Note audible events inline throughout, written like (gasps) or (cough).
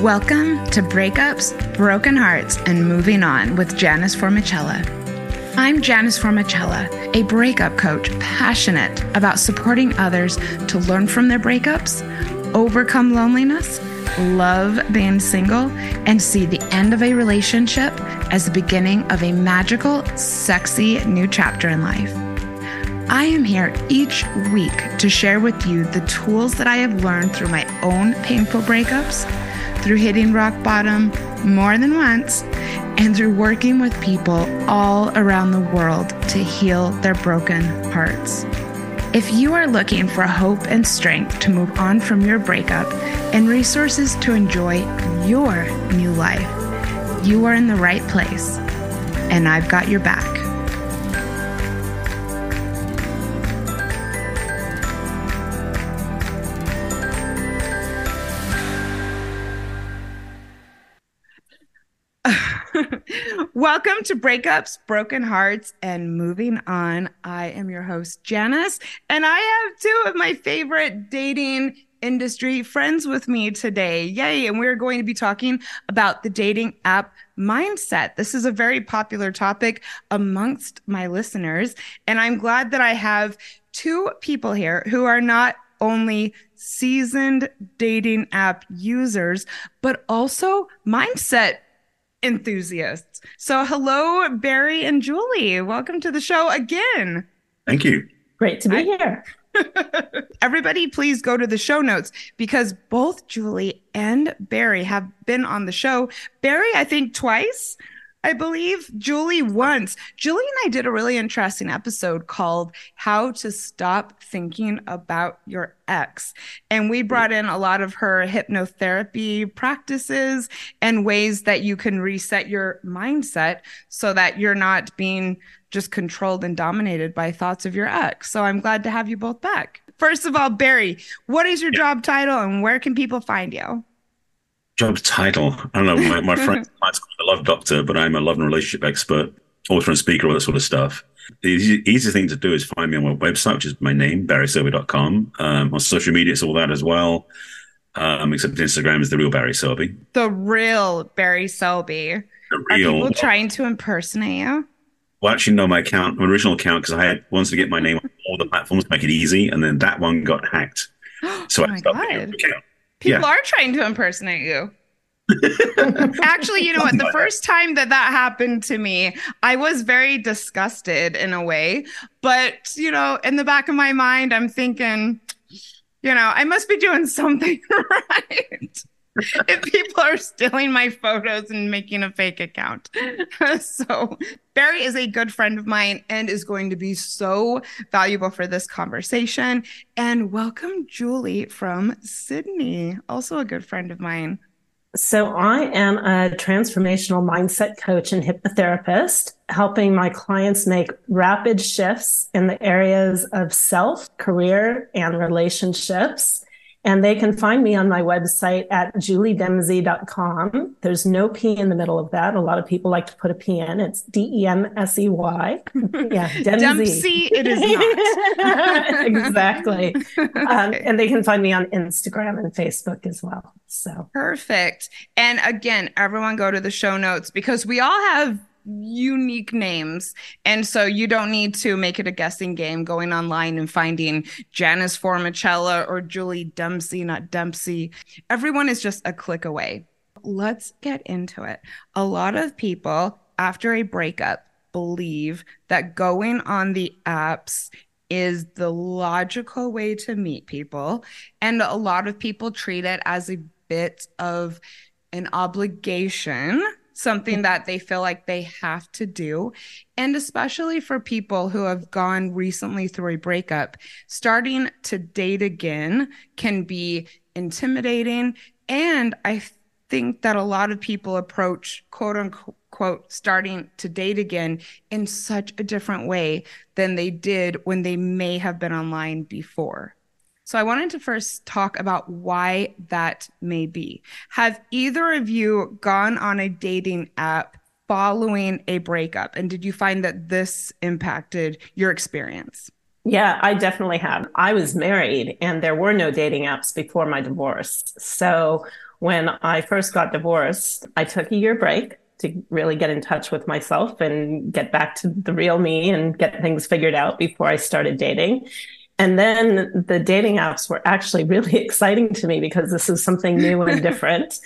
Welcome to Breakups, Broken Hearts, and Moving On with Janice Formichella. I'm Janice Formichella, a breakup coach passionate about supporting others to learn from their breakups, overcome loneliness, love being single, and see the end of a relationship as the beginning of a magical, sexy new chapter in life. I am here each week to share with you the tools that I have learned through my own painful breakups through hitting rock bottom more than once, and through working with people all around the world to heal their broken hearts. If you are looking for hope and strength to move on from your breakup and resources to enjoy your new life, you are in the right place, and I've got your back. Welcome to Breakups, Broken Hearts, and Moving On. I am your host, Janice, and I have two of my favorite dating industry friends with me today. Yay. And we're going to be talking about the dating app mindset. This is a very popular topic amongst my listeners. And I'm glad that I have two people here who are not only seasoned dating app users, but also mindset enthusiasts. So, hello, Barry and Julie. Welcome to the show again. Thank you. Great to be I- here. (laughs) Everybody, please go to the show notes because both Julie and Barry have been on the show. Barry, I think twice. I believe Julie once. Julie and I did a really interesting episode called How to Stop Thinking About Your Ex. And we brought in a lot of her hypnotherapy practices and ways that you can reset your mindset so that you're not being just controlled and dominated by thoughts of your ex. So I'm glad to have you both back. First of all, Barry, what is your job title and where can people find you? Job title. I don't know. My, my friend (laughs) a love doctor, but I'm a love and relationship expert, author and speaker, all that sort of stuff. The easy, easiest thing to do is find me on my website, which is my name, barryselby.com. Um, on social media, it's all that as well. Um, except Instagram is the real Barry Selby. The real Barry Selby. The real. Are people trying to impersonate you? Well, actually, no, my account, my original account, because I had wanted to get my name on all the platforms to make it easy, and then that one got hacked. (gasps) So oh I stopped the account. People yeah. are trying to impersonate you. (laughs) Actually, you know what? The first time that that happened to me, I was very disgusted in a way. But, you know, in the back of my mind, I'm thinking, you know, I must be doing (laughs) something (laughs) right. If people are stealing my photos and making a fake account. (laughs) so, Barry is a good friend of mine and is going to be so valuable for this conversation. And welcome, Julie from Sydney, also a good friend of mine. So, I am a transformational mindset coach and hypnotherapist, helping my clients make rapid shifts in the areas of self, career, and relationships. And they can find me on my website at juliedemsey.com. There's no P in the middle of that. A lot of people like to put a P in. It's D E M S E Y. (laughs) Yeah, Dempsey. Dempsey, it is not. (laughs) exactly. (laughs) okay. um, and they can find me on Instagram and Facebook as well. So perfect. And again, everyone go to the show notes because we all have unique names. And so you don't need to make it a guessing game going online and finding Janice Formichella or Julie Demsey, not Dempsey. Everyone is just a click away. Let's get into it. A lot of people after a breakup believe that going on the apps is the logical way to meet people. And a lot of people treat it as a bit of an obligation something that they feel like they have to do. And especially for people who have gone recently through a breakup, starting to date again can be intimidating. And I think that a lot of people approach quote unquote starting to date again in such a different way than they did when they may have been online before. So I wanted to first talk about why that may be. Have either of you gone on a dating app following a breakup? And did you find that this impacted your experience? Yeah, I definitely have. I was married and there were no dating apps before my divorce. So when I first got divorced, I took a year break to really get in touch with myself and get back to the real me and get things figured out before I started dating. And then the dating apps were actually really (laughs) exciting to me because this is something new and (laughs) different.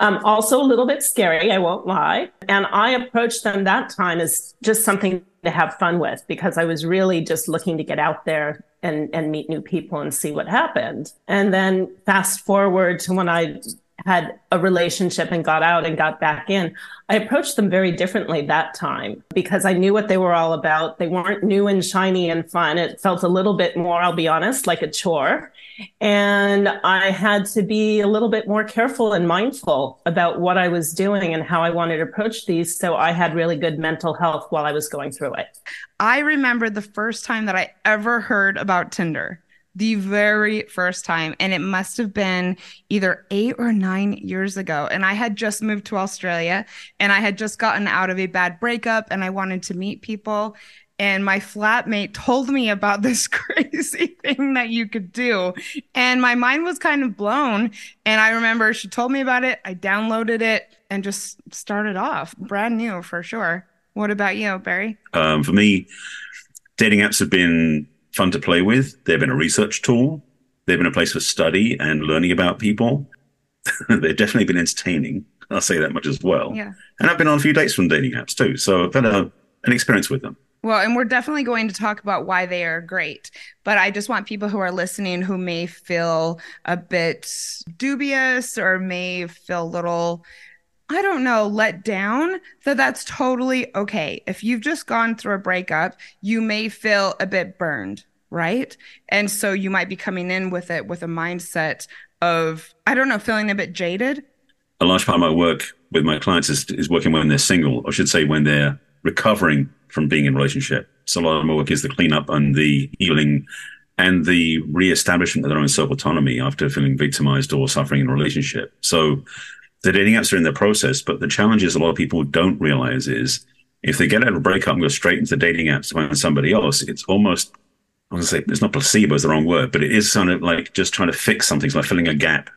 Um, also a little bit scary, I won't lie. And I approached them that time as just something to have fun with because I was really just looking to get out there and, and meet new people and see what happened. And then fast forward to when I had a relationship and got out and got back in, I approached them very differently that time because I knew what they were all about. They weren't new and shiny and fun. It felt a little bit more, I'll be honest, like a chore. And I had to be a little bit more careful and mindful about what I was doing and how I wanted to approach these. So I had really good mental health while I was going through it. I remember the first time that I ever heard about Tinder the very first time. And it must have been either eight or nine years ago. And I had just moved to Australia and I had just gotten out of a bad breakup and I wanted to meet people. And my flatmate told me about (laughs) this crazy thing that you could do. And my mind was kind of blown. And I remember she told me about it. I downloaded it and just started off brand new for sure. What about you, Barry? Um, for me, dating apps have been fun to play with. They've been a research tool. They've been a place for study and learning about people. (laughs) They've definitely been entertaining. I'll say that much as well. Yeah. And I've been on a few dates from dating apps too. So I've had a, an experience with them. Well, and we're definitely going to talk about why they are great. But I just want people who are listening who may feel a bit dubious or may feel a little I don't know, let down, that that's totally okay. If you've just gone through a breakup, you may feel a bit burned, right? And so you might be coming in with it with a mindset of, I don't know, feeling a bit jaded. A large part of my work with my clients is, is working when they're single, or should say when they're recovering from being in relationship. So a lot of my work is the cleanup and the healing and the re-establishment of their own self-autonomy after feeling victimized or suffering in a relationship. So the dating apps are in the process, but the challenge is a lot of people don't realize is if they get out of a breakup and go straight into the dating apps to find somebody else, it's almost I was gonna say it's not placebo is the wrong word, but it is kind of like just trying to fix something. It's like filling a gap.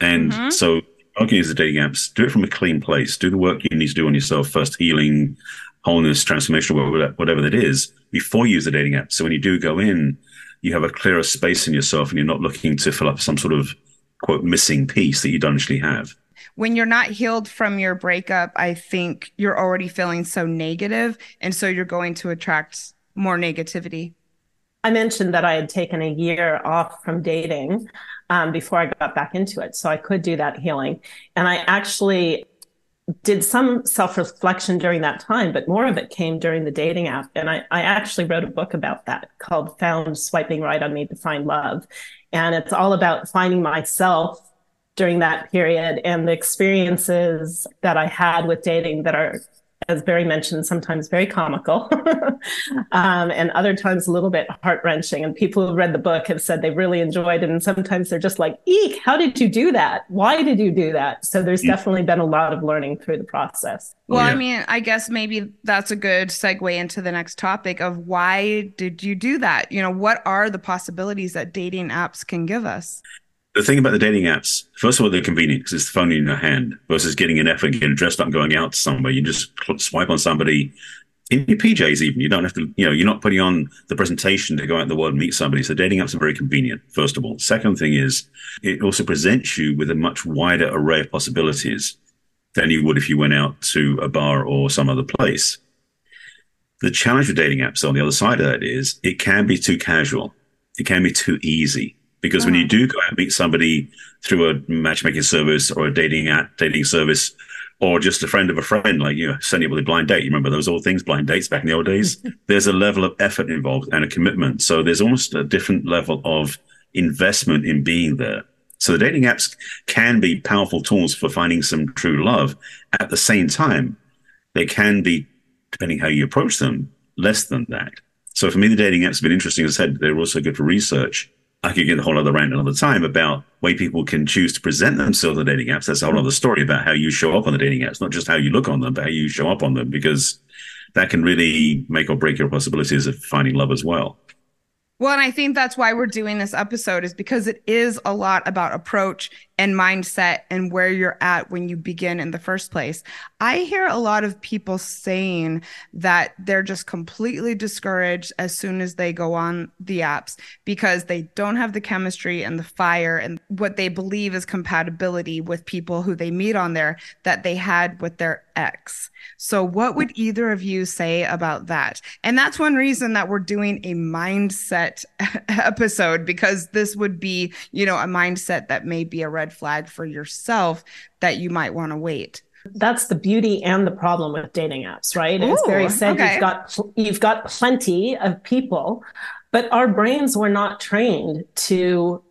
And mm-hmm. so working use the dating apps, do it from a clean place. Do the work you need to do on yourself first, healing, wholeness, transformation, whatever that is, before you use the dating app. So when you do go in, you have a clearer space in yourself and you're not looking to fill up some sort of quote missing piece that you don't actually have when you're not healed from your breakup, I think you're already feeling so negative, and so you're going to attract more negativity. I mentioned that I had taken a year off from dating um, before I got back into it, so I could do that healing. And I actually did some self reflection during that time, but more of it came during the dating app. And I, I actually wrote a book about that called Found Swiping Right on Me to Find Love. And it's all about finding myself during that period and the experiences that I had with dating that are, as Barry mentioned, sometimes very comical (laughs) um, and other times a little bit heart wrenching. And people who read the book have said they really enjoyed it. And sometimes they're just like, eek, how did you do that? Why did you do that? So there's yeah. definitely been a lot of learning through the process. Well, yeah. I mean, I guess maybe that's a good segue into the next topic of why did you do that? You know, what are the possibilities that dating apps can give us? The thing about the dating apps, first of all, they're convenient because it's the phone in your hand versus getting an effort, getting dressed up and going out somewhere. You just swipe on somebody in your PJs, even. You don't have to, you know, you're not putting on the presentation to go out in the world and meet somebody. So dating apps are very convenient, first of all. Second thing is it also presents you with a much wider array of possibilities than you would if you went out to a bar or some other place. The challenge with dating apps on the other side of that is it can be too casual. It can be too easy because when you mm-hmm. do go out and meet somebody through a matchmaking service or a dating app, dating service, or just a friend of a friend, like you know, sending up with a blind date. You remember those old things, blind dates back in the old days? (laughs) there's a level of effort involved and a commitment. So there's almost a different level of investment in being there. So the dating apps can be powerful tools for finding some true love. At the same time, they can be, depending how you approach them, less than that. So for me, the dating apps have been interesting. As I said, they're also good for research I could get a whole other rant another time about way people can choose to present themselves on dating apps. That's a whole other story about how you show up on the dating apps, not just how you look on them, but how you show up on them, because that can really make or break your possibilities of finding love as well. Well, and I think that's why we're doing this episode is because it is a lot about approach and mindset and where you're at when you begin in the first place. I hear a lot of people saying that they're just completely discouraged as soon as they go on the apps because they don't have the chemistry and the fire and what they believe is compatibility with people who they meet on there that they had with their ex. So, what would either of you say about that? And that's one reason that we're doing a mindset (laughs) episode because this would be, you know, a mindset that may be a red flag for yourself that you might want to wait that's the beauty and the problem with dating apps, right? As Barry said, okay. you've got you've got plenty of people, but our brains were not trained to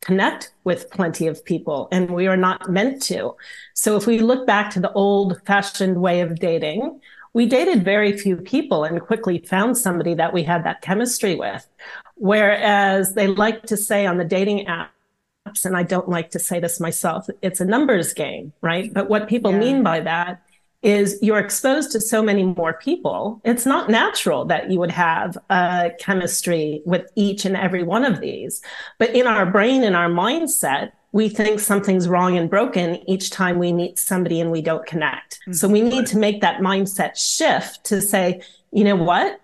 connect with plenty of people and we are not meant to. So if we look back to the old fashioned way of dating, we dated very few people and quickly found somebody that we had that chemistry with. Whereas they like to say on the dating apps, and I don't like to say this myself, it's a numbers game, right? But what people yeah. mean by that is you're exposed to so many more people. It's not natural that you would have a chemistry with each and every one of these. But in our brain, in our mindset, we think something's wrong and broken each time we meet somebody and we don't connect. Mm-hmm. So we need to make that mindset shift to say, you know what?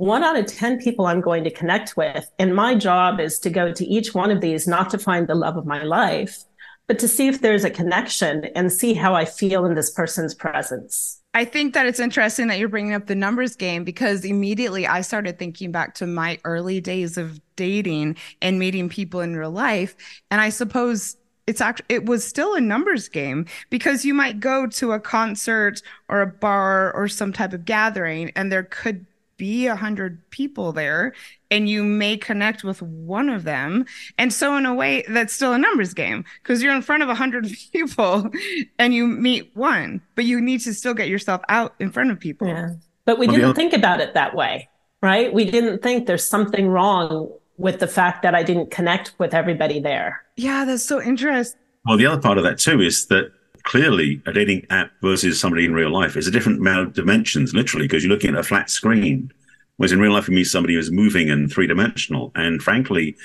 One out of 10 people I'm going to connect with. And my job is to go to each one of these, not to find the love of my life, but to see if there's a connection and see how I feel in this person's presence. I think that it's interesting that you're bringing up the numbers game because immediately I started thinking back to my early days of dating and meeting people in real life. And I suppose it's actually it was still a numbers game because you might go to a concert or a bar or some type of gathering and there could be a hundred people there and you may connect with one of them. And so in a way that's still a numbers game because you're in front of a hundred (laughs) people and you meet one, but you need to still get yourself out in front of people. Yeah. But we didn't think about it that way, right? We didn't think there's something wrong with the fact that I didn't connect with everybody there. Yeah, that's so interesting. Well, the other part of that too is that clearly a dating app versus somebody in real life is a different amount of dimensions, literally, because you're looking at a flat screen. Whereas in real life, you meet somebody who's moving and three dimensional. And frankly,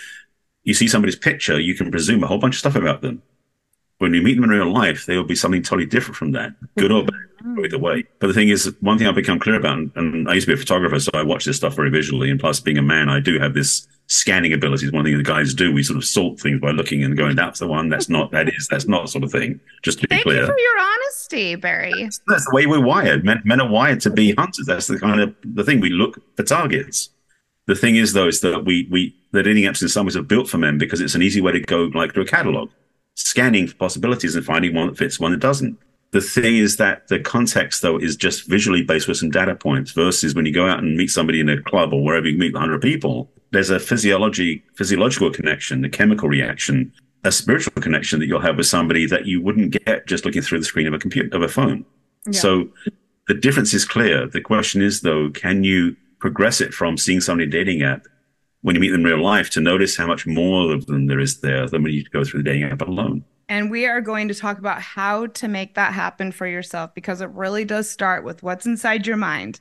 you see somebody's picture, you can presume a whole bunch of stuff about them. When you meet them in real life, they will be something totally different from that, good or bad, mm-hmm. either way. But the thing is, one thing I've become clear about, and I used to be a photographer, so I watch this stuff very visually. And plus, being a man, I do have this scanning abilities. One thing the guys do, we sort of sort things by looking and going, that's the one, that's not, that is, that's not sort of thing. Just to be Thank clear. Thank you for your honesty, Barry. That's, that's, the way we're wired. Men, men are wired to be hunters. That's the kind of the thing we look for targets. The thing is, though, is that we we the dating apps in some ways are built for men because it's an easy way to go like through a catalog, scanning for possibilities and finding one that fits, one that doesn't. The thing is that the context, though, is just visually based with some data points versus when you go out and meet somebody in a club or wherever you meet 100 people, there's a physiology, physiological connection, a chemical reaction, a spiritual connection that you'll have with somebody that you wouldn't get just looking through the screen of a computer, of a phone. Yeah. So the difference is clear. The question is, though, can you progress it from seeing somebody in a dating app when you meet them in real life to notice how much more of them there is there than when you go through the dating app alone? And we are going to talk about how to make that happen for yourself because it really does start with what's inside your mind.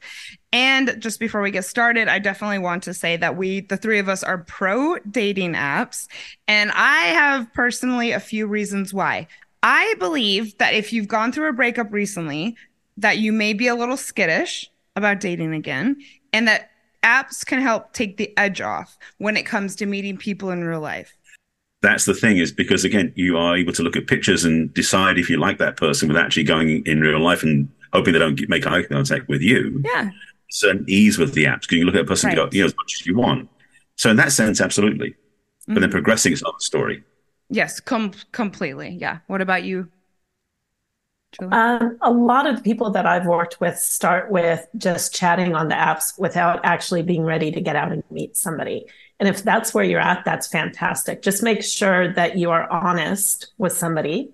And just before we get started, I definitely want to say that we, the three of us, are pro dating apps. And I have personally a few reasons why. I believe that if you've gone through a breakup recently, that you may be a little skittish about dating again, and that apps can help take the edge off when it comes to meeting people in real life that's the thing is because again you are able to look at pictures and decide if you like that person without actually going in real life and hoping they don't make eye contact with you. Yeah. Certain ease with the apps because you look at a person right. and go you know as much as you want. So in that sense absolutely. Mm-hmm. but then mm-hmm. progressing is another story. Yes com- completely. Yeah. What about you um, a lot of the people that I've worked with start with just chatting on the apps without actually being ready to get out and meet somebody. And if that's where you're at, that's fantastic. Just make sure that you are honest with somebody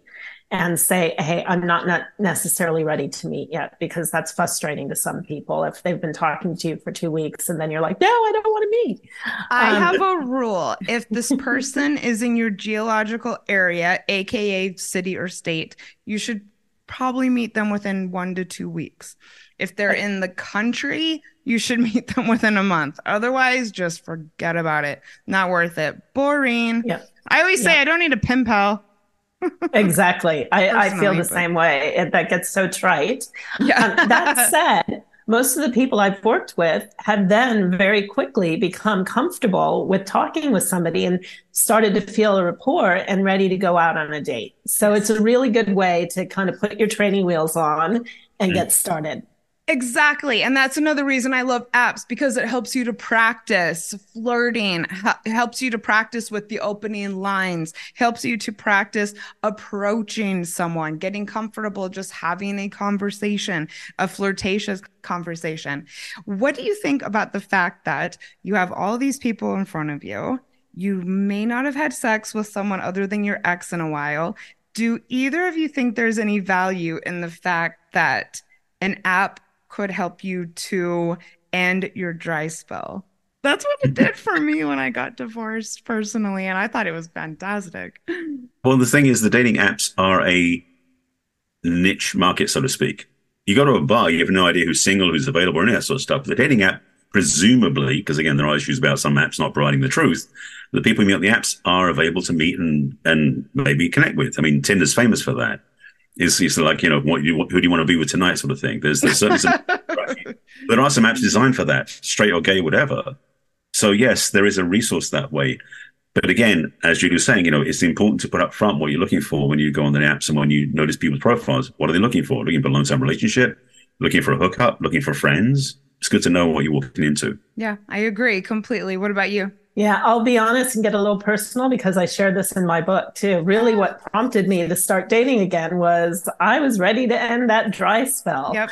and say, hey, I'm not, not necessarily ready to meet yet, because that's frustrating to some people if they've been talking to you for two weeks and then you're like, no, I don't want to meet. I um, have a rule. If this (laughs) person is in your geological area, AKA city or state, you should probably meet them within one to two weeks. If they're in the country, you should (laughs) meet them within a month. Otherwise, just forget about it. Not worth it. Boring. Yeah. I always say I don't need a pen pal. (laughs) exactly. I, I feel the but... same way. It, that gets so trite. Yeah. Um, that (laughs) said, most of the people I've worked with have then very quickly become comfortable with talking with somebody and started to feel a rapport and ready to go out on a date. So it's a really good way to kind of put your training wheels on and hmm. get started. Exactly. And that's another reason I love apps because it helps you to practice flirting, helps you to practice with the opening lines, helps you to practice approaching someone, getting comfortable just having a conversation, a flirtatious conversation. What do you think about the fact that you have all these people in front of you? You may not have had sex with someone other than your ex in a while. Do either of you think there's any value in the fact that an app could help you to end your dry spell. That's what it did for me when I got divorced personally. And I thought it was fantastic. Well, the thing is, the dating apps are a niche market, so to speak. You go to a bar, you have no idea who's single, who's available, and that sort of stuff. The dating app, presumably, because again, there are issues about some apps not providing the truth, the people you meet on the apps are available to meet and, and maybe connect with. I mean, Tinder's famous for that is is like you know what you who do you want to be with tonight sort of thing. There's there's certainly some (laughs) there are some apps designed for that, straight or gay, whatever. So yes, there is a resource that way. But again, as Julie was saying, you know, it's important to put up front what you're looking for when you go on the apps and when you notice people's profiles. What are they looking for? Looking for a long-term relationship? Looking for a hookup? Looking for friends? It's good to know what you're walking into. Yeah, I agree completely. What about you? Yeah, I'll be honest and get a little personal because I shared this in my book too. Really, what prompted me to start dating again was I was ready to end that dry spell. Yep.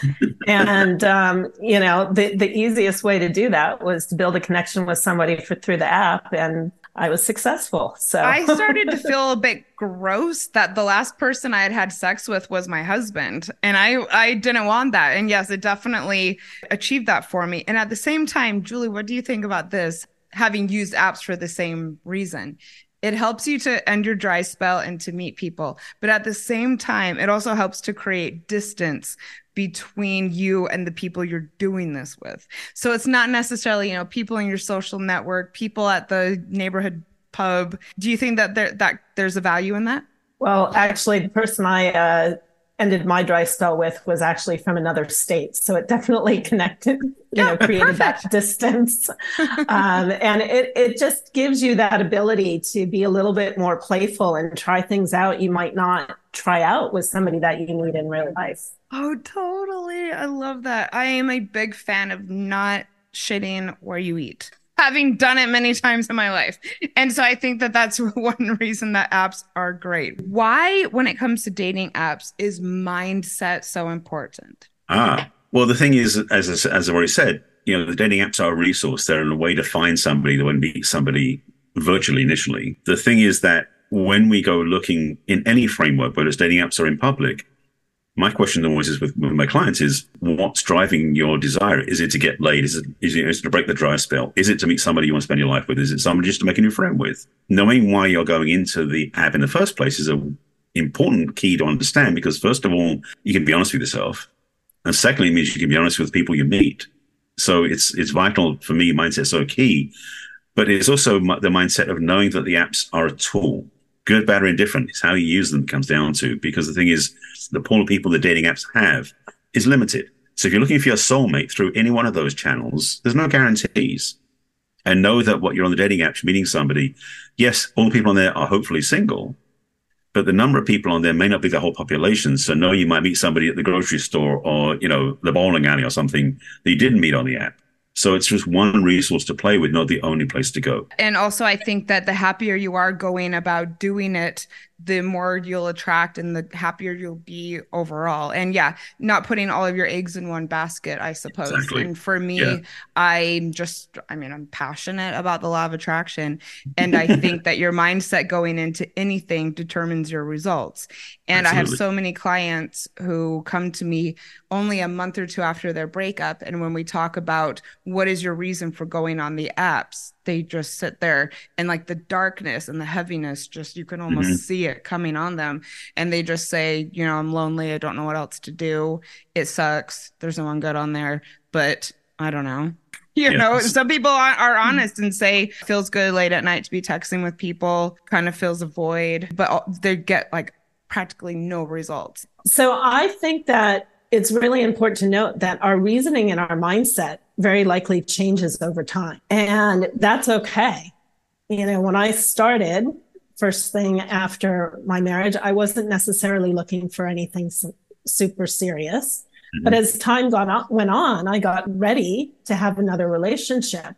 and um, you know, the the easiest way to do that was to build a connection with somebody for, through the app, and I was successful. So I started to (laughs) feel a bit gross that the last person I had had sex with was my husband, and I I didn't want that. And yes, it definitely achieved that for me. And at the same time, Julie, what do you think about this? Having used apps for the same reason. It helps you to end your dry spell and to meet people. But at the same time, it also helps to create distance between you and the people you're doing this with. So it's not necessarily, you know, people in your social network, people at the neighborhood pub. Do you think that there that there's a value in that? Well, actually, the person I uh, ended my dry spell with was actually from another state. So it definitely (laughs) connected, you yeah, know, created perfect. that distance. (laughs) um, and it, it just gives you that ability to be a little bit more playful and try things out you might not try out with somebody that you meet in real life. Oh, totally. I love that. I am a big fan of not shitting where you eat having done it many times in my life. And so I think that that's (laughs) one reason that apps are great. Why, when it comes to dating apps, is mindset so important? Ah, well, the thing is, as, as I've already said, you know, the dating apps are a resource. They're a way to find somebody that would meet somebody virtually initially. The thing is that when we go looking in any framework, whether it's dating apps or in public, my question always is with, with, my clients is what's driving your desire? Is it to get laid? Is it, is it, is it to break the dry spell? Is it to meet somebody you want to spend your life with? Is it somebody just to make a new friend with? Knowing why you're going into the app in the first place is an important key to understand because first of all, you can be honest with yourself. And secondly, it means you can be honest with people you meet. So it's, it's vital for me. Mindset's so key, but it's also the mindset of knowing that the apps are a tool good, bad, or indifferent. It's how you use them comes down to. Because the thing is, the pool of people the dating apps have is limited. So if you're looking for your soulmate through any one of those channels, there's no guarantees. And know that what you're on the dating apps meeting somebody, yes, all the people on there are hopefully single, but the number of people on there may not be the whole population. So no, you might meet somebody at the grocery store or, you know, the bowling alley or something that you didn't meet on the app. So it's just one resource to play with, not the only place to go. And also, I think that the happier you are going about doing it, the more you'll attract and the happier you'll be overall. And yeah, not putting all of your eggs in one basket, I suppose. Exactly. And for me, yeah. I'm just, I mean, I'm passionate about the law of attraction. (laughs) And I think that your mindset going into anything determines your results. And Absolutely. I have so many clients who come to me only a month or two after their breakup. And when we talk about what is your reason for going on the apps, they just sit there and like the darkness and the heaviness just you can almost mm-hmm. see it coming on them. And they just say you know i'm lonely. I don't know what else to do. It sucks. There's no one good on there. But i don't know. (laughs) You know some people are, are, mm-hmm. honest and say feels good late at night to be texting with people kind of fills a void but they get like practically no results. So I think that it's really important to note that our reasoning and our mindset very likely changes over time. And that's okay. You know, when I started, first thing after my marriage, I wasn't necessarily looking for anything super serious. Mm-hmm. But as time got on, went on, I got ready to have another relationship.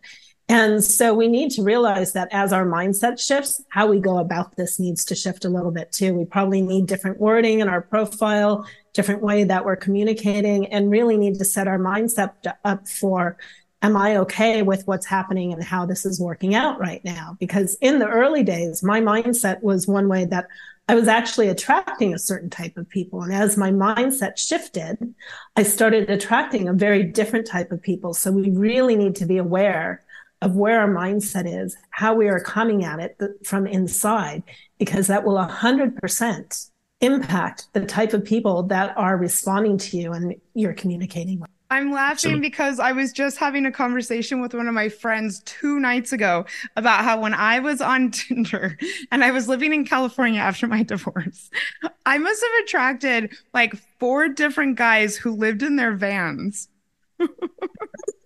And so we need to realize that as our mindset shifts, how we go about this needs to shift a little bit too. We probably need different wording in our profile, different way that we're communicating, and really need to set our mindset up for am I okay with what's happening and how this is working out right now? Because in the early days, my mindset was one way that I was actually attracting a certain type of people. And as my mindset shifted, I started attracting a very different type of people. So we really need to be aware of where our mindset is, how we are coming at it from inside, because that will 100% impact the type of people that are responding to you and you're communicating with. I'm laughing so, because I was just having a conversation with one of my friends two nights ago about how when I was on (laughs) Tinder and I was living in California after my divorce, I must have attracted like four different guys who lived in their vans. (laughs)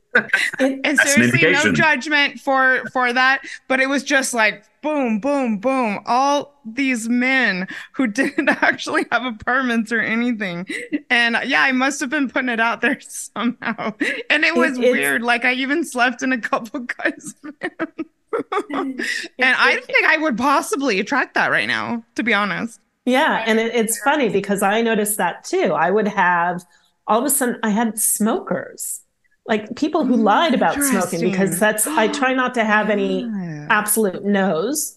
and seriously, no judgment for for that, but it was just like boom, boom, boom. All these men who (laughs) didn't actually have apartments or anything, and yeah, I must have been putting it out there (laughs) somehow, and it was it, weird. Like I even slept in a couple (laughs) guys' and I don't think I would possibly attract that right now, to be honest. Yeah, and it, it's funny because I noticed that too. I would have all of a sudden I had smokers like people who lied about smoking because that's I try not to have any absolute no's,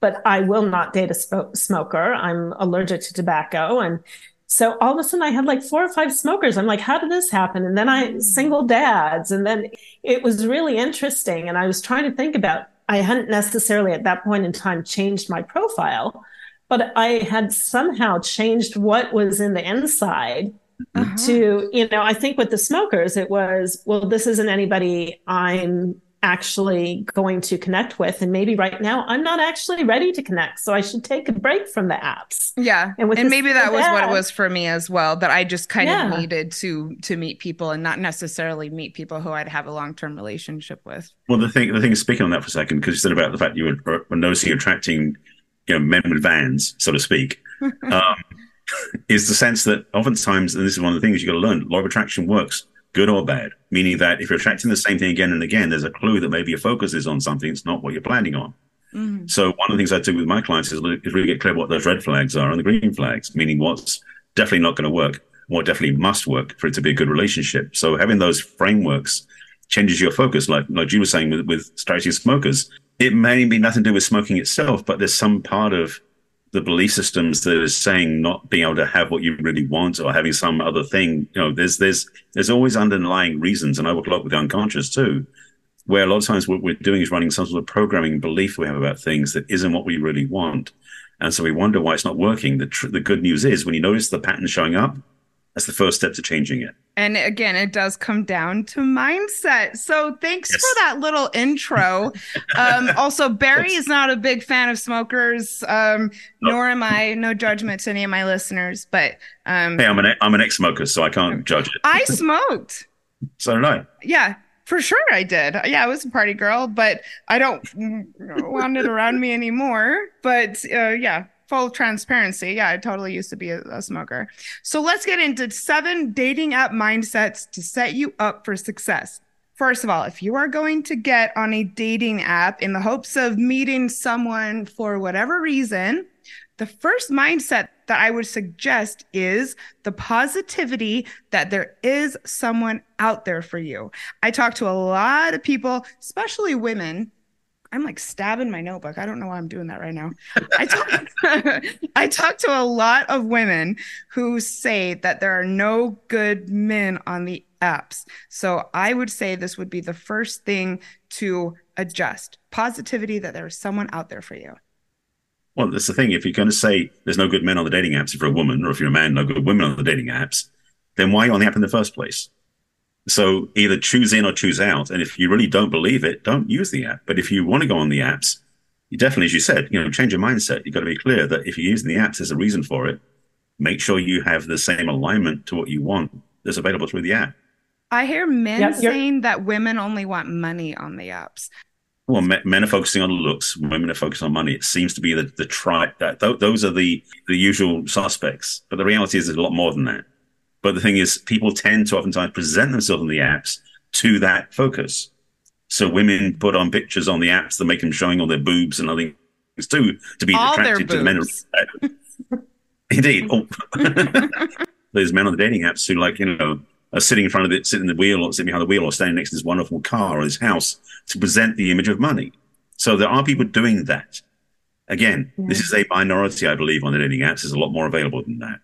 but I will not date a smoker. I'm allergic to tobacco and so all of a sudden I had like four or five smokers. I'm like, how did this happen? And then I mm. single dads. And then it was really interesting. And I was trying to think about, I hadn't necessarily at that point in time changed my profile, but I had somehow changed what was in the inside uh-huh. to you know i think with the smokers it was well this isn't anybody i'm actually going to connect with. And maybe right now i'm not actually ready to connect. So i should take a break from the apps. Yeah. And, and maybe that was what it was for me as well that i just kind yeah. of needed to to meet people and not necessarily meet people who i'd have a long-term relationship with. Well the thing the thing is speaking on that for a second because you said about the fact you were, were noticing attracting you know men with vans so to speak. (laughs) Um, is the sense that oftentimes, and this is one of the things you've got to learn, law of attraction works, good or bad. Meaning that if you're attracting the same thing again and again, there's a clue that maybe your focus is on something it's not what you're planning on. Mm-hmm. So one of the things I do with my clients is, is really get clear what those red flags are and the green flags, meaning what's definitely not going to work, what definitely must work for it to be a good relationship. So having those frameworks changes your focus. Like like you were saying with, with strategy smokers, it may be nothing to do with smoking itself, but there's some part of the belief systems that is saying not being able to have what you really want or having some other thing. You know, there's there's there's always underlying reasons, and I work a lot with the unconscious too, where a lot of times what we're doing is running some sort of programming belief we have about things that isn't what we really want, and so we wonder why it's not working. The tr- the good news is when you notice the pattern showing up, that's the first step to changing it. And again, it does come down to mindset. So thanks yes. for that little intro. (laughs) um, also, Barry is not a big fan of smokers, um, nor am I. No judgment to any of my listeners, but um, hey, I'm an I'm an ex-smoker, so I can't judge it. I (laughs) smoked. so did I. Yeah, for sure I did. Yeah, I was a party girl, but I don't (laughs) want it around me anymore. But uh, yeah, full transparency, yeah, I totally used to be a, a, smoker. So let's get into seven dating app mindsets to set you up for success. First of all, if you are going to get on a dating app in the hopes of meeting someone for whatever reason, the first mindset that I would suggest is the positivity that there is someone out there for you. I talk to a lot of people, especially women, I'm like stabbing my notebook. I don't know why I'm doing that right now. I talk, (laughs) I talk to a lot of women who say that there are no good men on the apps. So I would say this would be the first thing to adjust positivity that there's someone out there for you. Well, that's the thing. If you're going to say there's no good men on the dating apps, if you're a woman, or if you're a man, no good women on the dating apps, then why are you on the app in the first place? So either choose in or choose out. And if you really don't believe it, don't use the app. But if you want to go on the apps, you definitely, as you said, you know, change your mindset. You've got to be clear that if you're using the apps, there's a reason for it. Make sure you have the same alignment to what you want that's available through the app. I hear men yep, saying that women only want money on the apps. Well, men are focusing on looks, women are focusing on money. It seems to be the the tri that th- those are the the usual suspects. But the reality is, there's a lot more than that. But the thing is, people tend to oftentimes present themselves on the apps to that focus. So women put on pictures on the apps that make them showing all their boobs and other things too to be all attracted to the men. (laughs) Indeed, oh. (laughs) there's men on the dating apps who like you know are sitting in front of it, sitting in the wheel or sitting behind the wheel or standing next to this wonderful car or this house to present the image of money. So there are people doing that. Again, yeah. this is a minority, I believe, on the dating apps. There's a lot more available than that.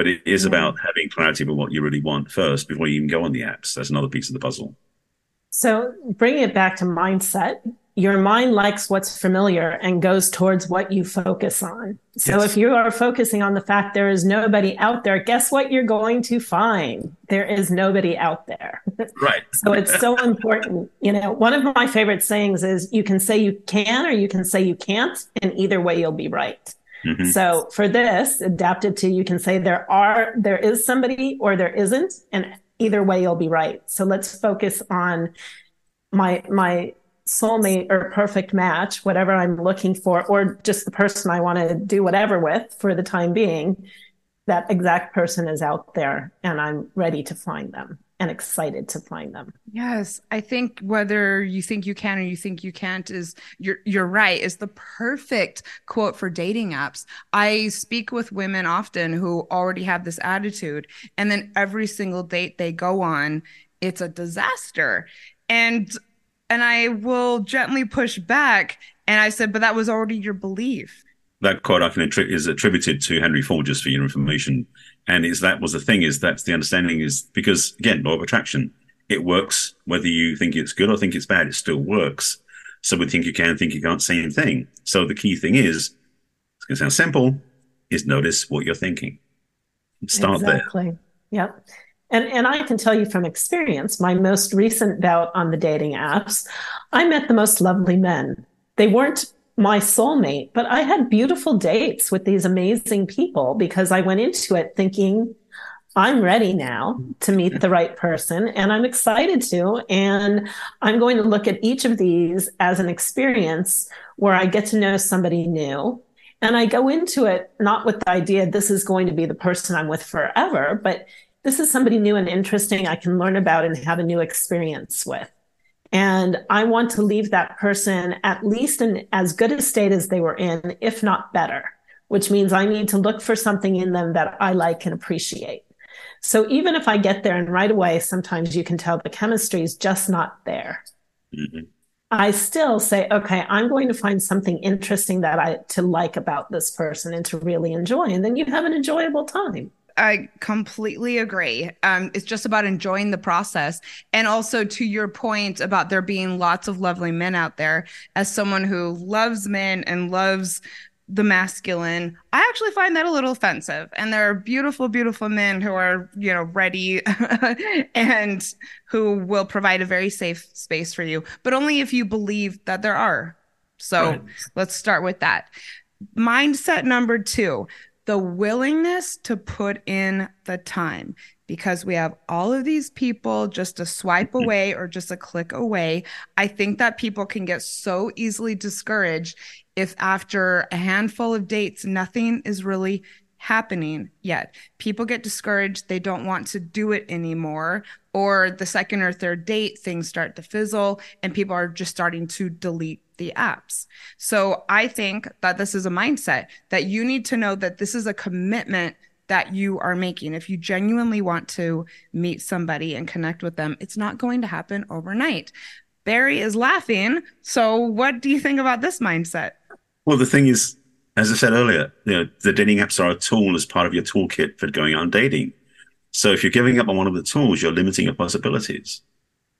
But it is yeah. about having clarity about what you really want first before you even go on the apps. That's another piece of the puzzle. So bringing it back to mindset, your mind likes what's familiar and goes towards what you focus on. So yes. if you are focusing on the fact there is nobody out there, guess what you're going to find? There is nobody out there. (laughs) Right. so it's so (laughs) important. You know, one of my favorite sayings is you can say you can or you can say you can't, and either way you'll be right. Mm-hmm. So for this, adapted to you can say there are there is somebody or there isn't, and either way you'll be right. So let's focus on my my soulmate or perfect match, whatever I'm looking for, or just the person I want to do whatever with for the time being, that exact person is out there and I'm ready to find them and excited to find them. Yes, I think whether you think you can or you think you can't is you're you're right is the perfect quote for dating apps. I speak with women often who already have this attitude and then every single date they go on it's a disaster. And and I will gently push back. And I said, but that was already your belief. That quote I can often is attributed to Henry Ford, just for your information. And is that was the thing is that's the understanding is because again, law of attraction, it works whether you think it's good or think it's bad, it still works. So we think you can, think you can't, same thing. So the key thing is, it's going to sound simple, is notice what you're thinking. Start exactly. there. Yep. And, and I can tell you from experience, my most recent bout on the dating apps, I met the most lovely men. They weren't my soulmate, but I had beautiful dates with these amazing people because I went into it thinking, I'm ready now to meet the right person and I'm excited to. And I'm going to look at each of these as an experience where I get to know somebody new. And I go into it not with the idea this is going to be the person I'm with forever, but this is somebody new and interesting I can learn about and have a new experience with. And I want to leave that person at least in as good a state as they were in, if not better, which means I need to look for something in them that I like and appreciate. So even if I get there and right away, sometimes you can tell the chemistry is just not there. Mm-hmm. I still say, okay, I'm going to find something interesting that I to like about this person and to really enjoy. And then you have an enjoyable time. I completely agree. Um, it's just about enjoying the process. And also, to your point about there being lots of lovely men out there, as someone who loves men and loves the masculine, I actually find that a little offensive. And there are beautiful, beautiful men who are, you know, ready (laughs) and who will provide a very safe space for you, but only if you believe that there are. So right. let's start with that. Mindset number two the willingness to put in the time because we have all of these people just a swipe mm-hmm. away or just a click away. I think that people can get so easily discouraged if after a handful of dates, nothing is really happening yet. People get discouraged. They don't want to do it anymore. Or the second or third date, things start to fizzle and people are just starting to delete the apps. So I think that this is a mindset that you need to know that this is a commitment that you are making. If you genuinely want to meet somebody and connect with them, it's not going to happen overnight. Barry is laughing. So what do you think about this mindset? Well, the thing is, as I said earlier, you know, the dating apps are a tool as part of your toolkit for going on dating. So if you're giving up on one of the tools, you're limiting your possibilities.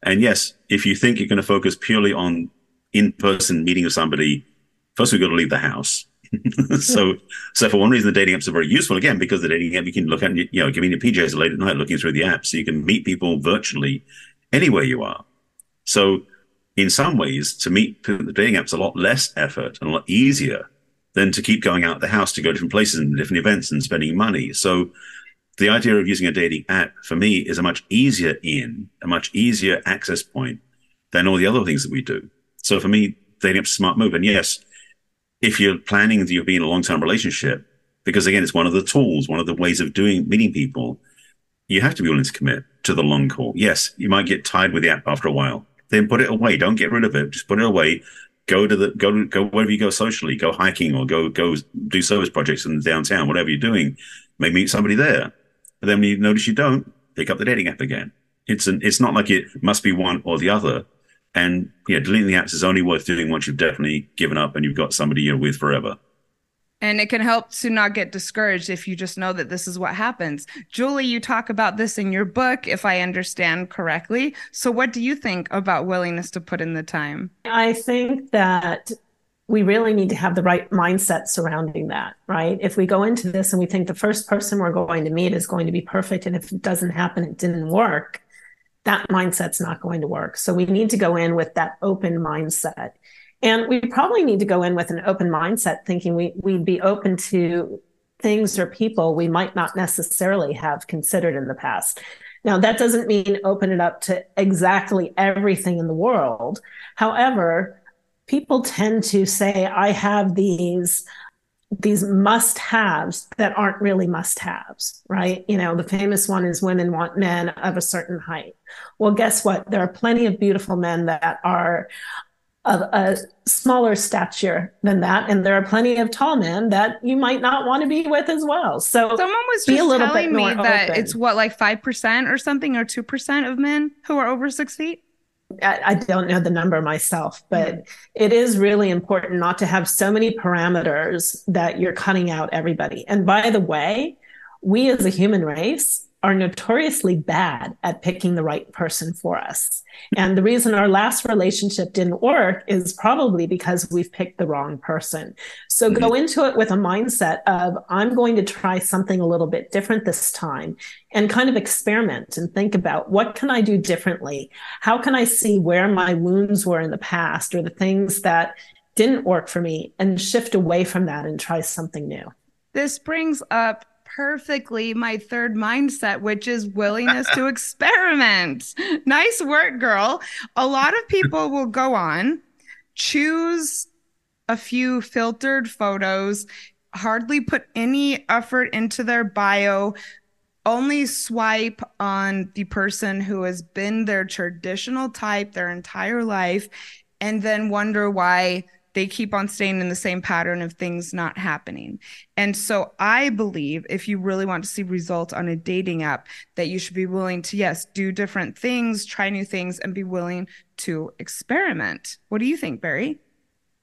And yes, if you think you're going to focus purely on in-person meeting with somebody, first we've got to leave the house. (laughs) so, so for one reason, the dating apps are very useful. Again, because the dating app you can look at, you know, giving your PJs late at night, looking through the app, so you can meet people virtually anywhere you are. So, in some ways, to meet the dating apps a lot less effort and a lot easier than to keep going out of the house to go to different places and different events and spending money. So the idea of using a dating app for me is a much easier in, a much easier access point than all the other things that we do. So for me, dating app's a smart move. And yes, if you're planning to be in a long-term relationship, because again, it's one of the tools, one of the ways of doing meeting people, you have to be willing to commit to the long call. Yes, you might get tired with the app after a while. Then put it away. Don't get rid of it. Just put it away go to the go go wherever you go socially, go hiking or go go do service projects in the downtown, whatever you're doing. Maybe meet somebody there. But then when you notice you don't, pick up the dating app again. It's an it's not like it must be one or the other. And yeah, deleting the apps is only worth doing once you've definitely given up and you've got somebody you're with forever. And it can help to not get discouraged if you just know that this is what happens. Julie, you talk about this in your book, if I understand correctly. So, what do you think about willingness to put in the time? I think that we really need to have the right mindset surrounding that, right? If we go into this and we think the first person we're going to meet is going to be perfect, and if it doesn't happen, it didn't work, that mindset's not going to work. So, we need to go in with that open mindset. And we probably need to go in with an open mindset, thinking we, we'd be open to things or people we might not necessarily have considered in the past. Now, that doesn't mean open it up to exactly everything in the world. However, people tend to say, I have these these must haves that aren't really must haves, right? You know, the famous one is women want men of a certain height. Well, guess what? There are plenty of beautiful men that are of a smaller stature than that. And there are plenty of tall men that you might not want to be with as well. So someone was just telling me that open. it's what, like 5% or something, or 2% of men who are over six feet? I, I don't know the number myself, but it is really important not to have so many parameters that you're cutting out everybody. And by the way, we as a human race are notoriously bad at picking the right person for us. And the reason our last relationship didn't work is probably because we've picked the wrong person. So mm-hmm. go into it with a mindset of, I'm going to try something a little bit different this time and kind of experiment and think about what can I do differently? How can I see where my wounds were in the past or the things that didn't work for me and shift away from that and try something new? This brings up perfectly my third mindset, which is willingness to experiment. (laughs) Nice work, girl. A lot of people will go on, choose a few filtered photos, hardly put any effort into their bio, only swipe on the person who has been their traditional type their entire life, and then wonder why they keep on staying in the same pattern of things not happening. And so I believe if you really want to see results on a dating app, that you should be willing to, yes, do different things, try new things, and be willing to experiment. What do you think, Barry?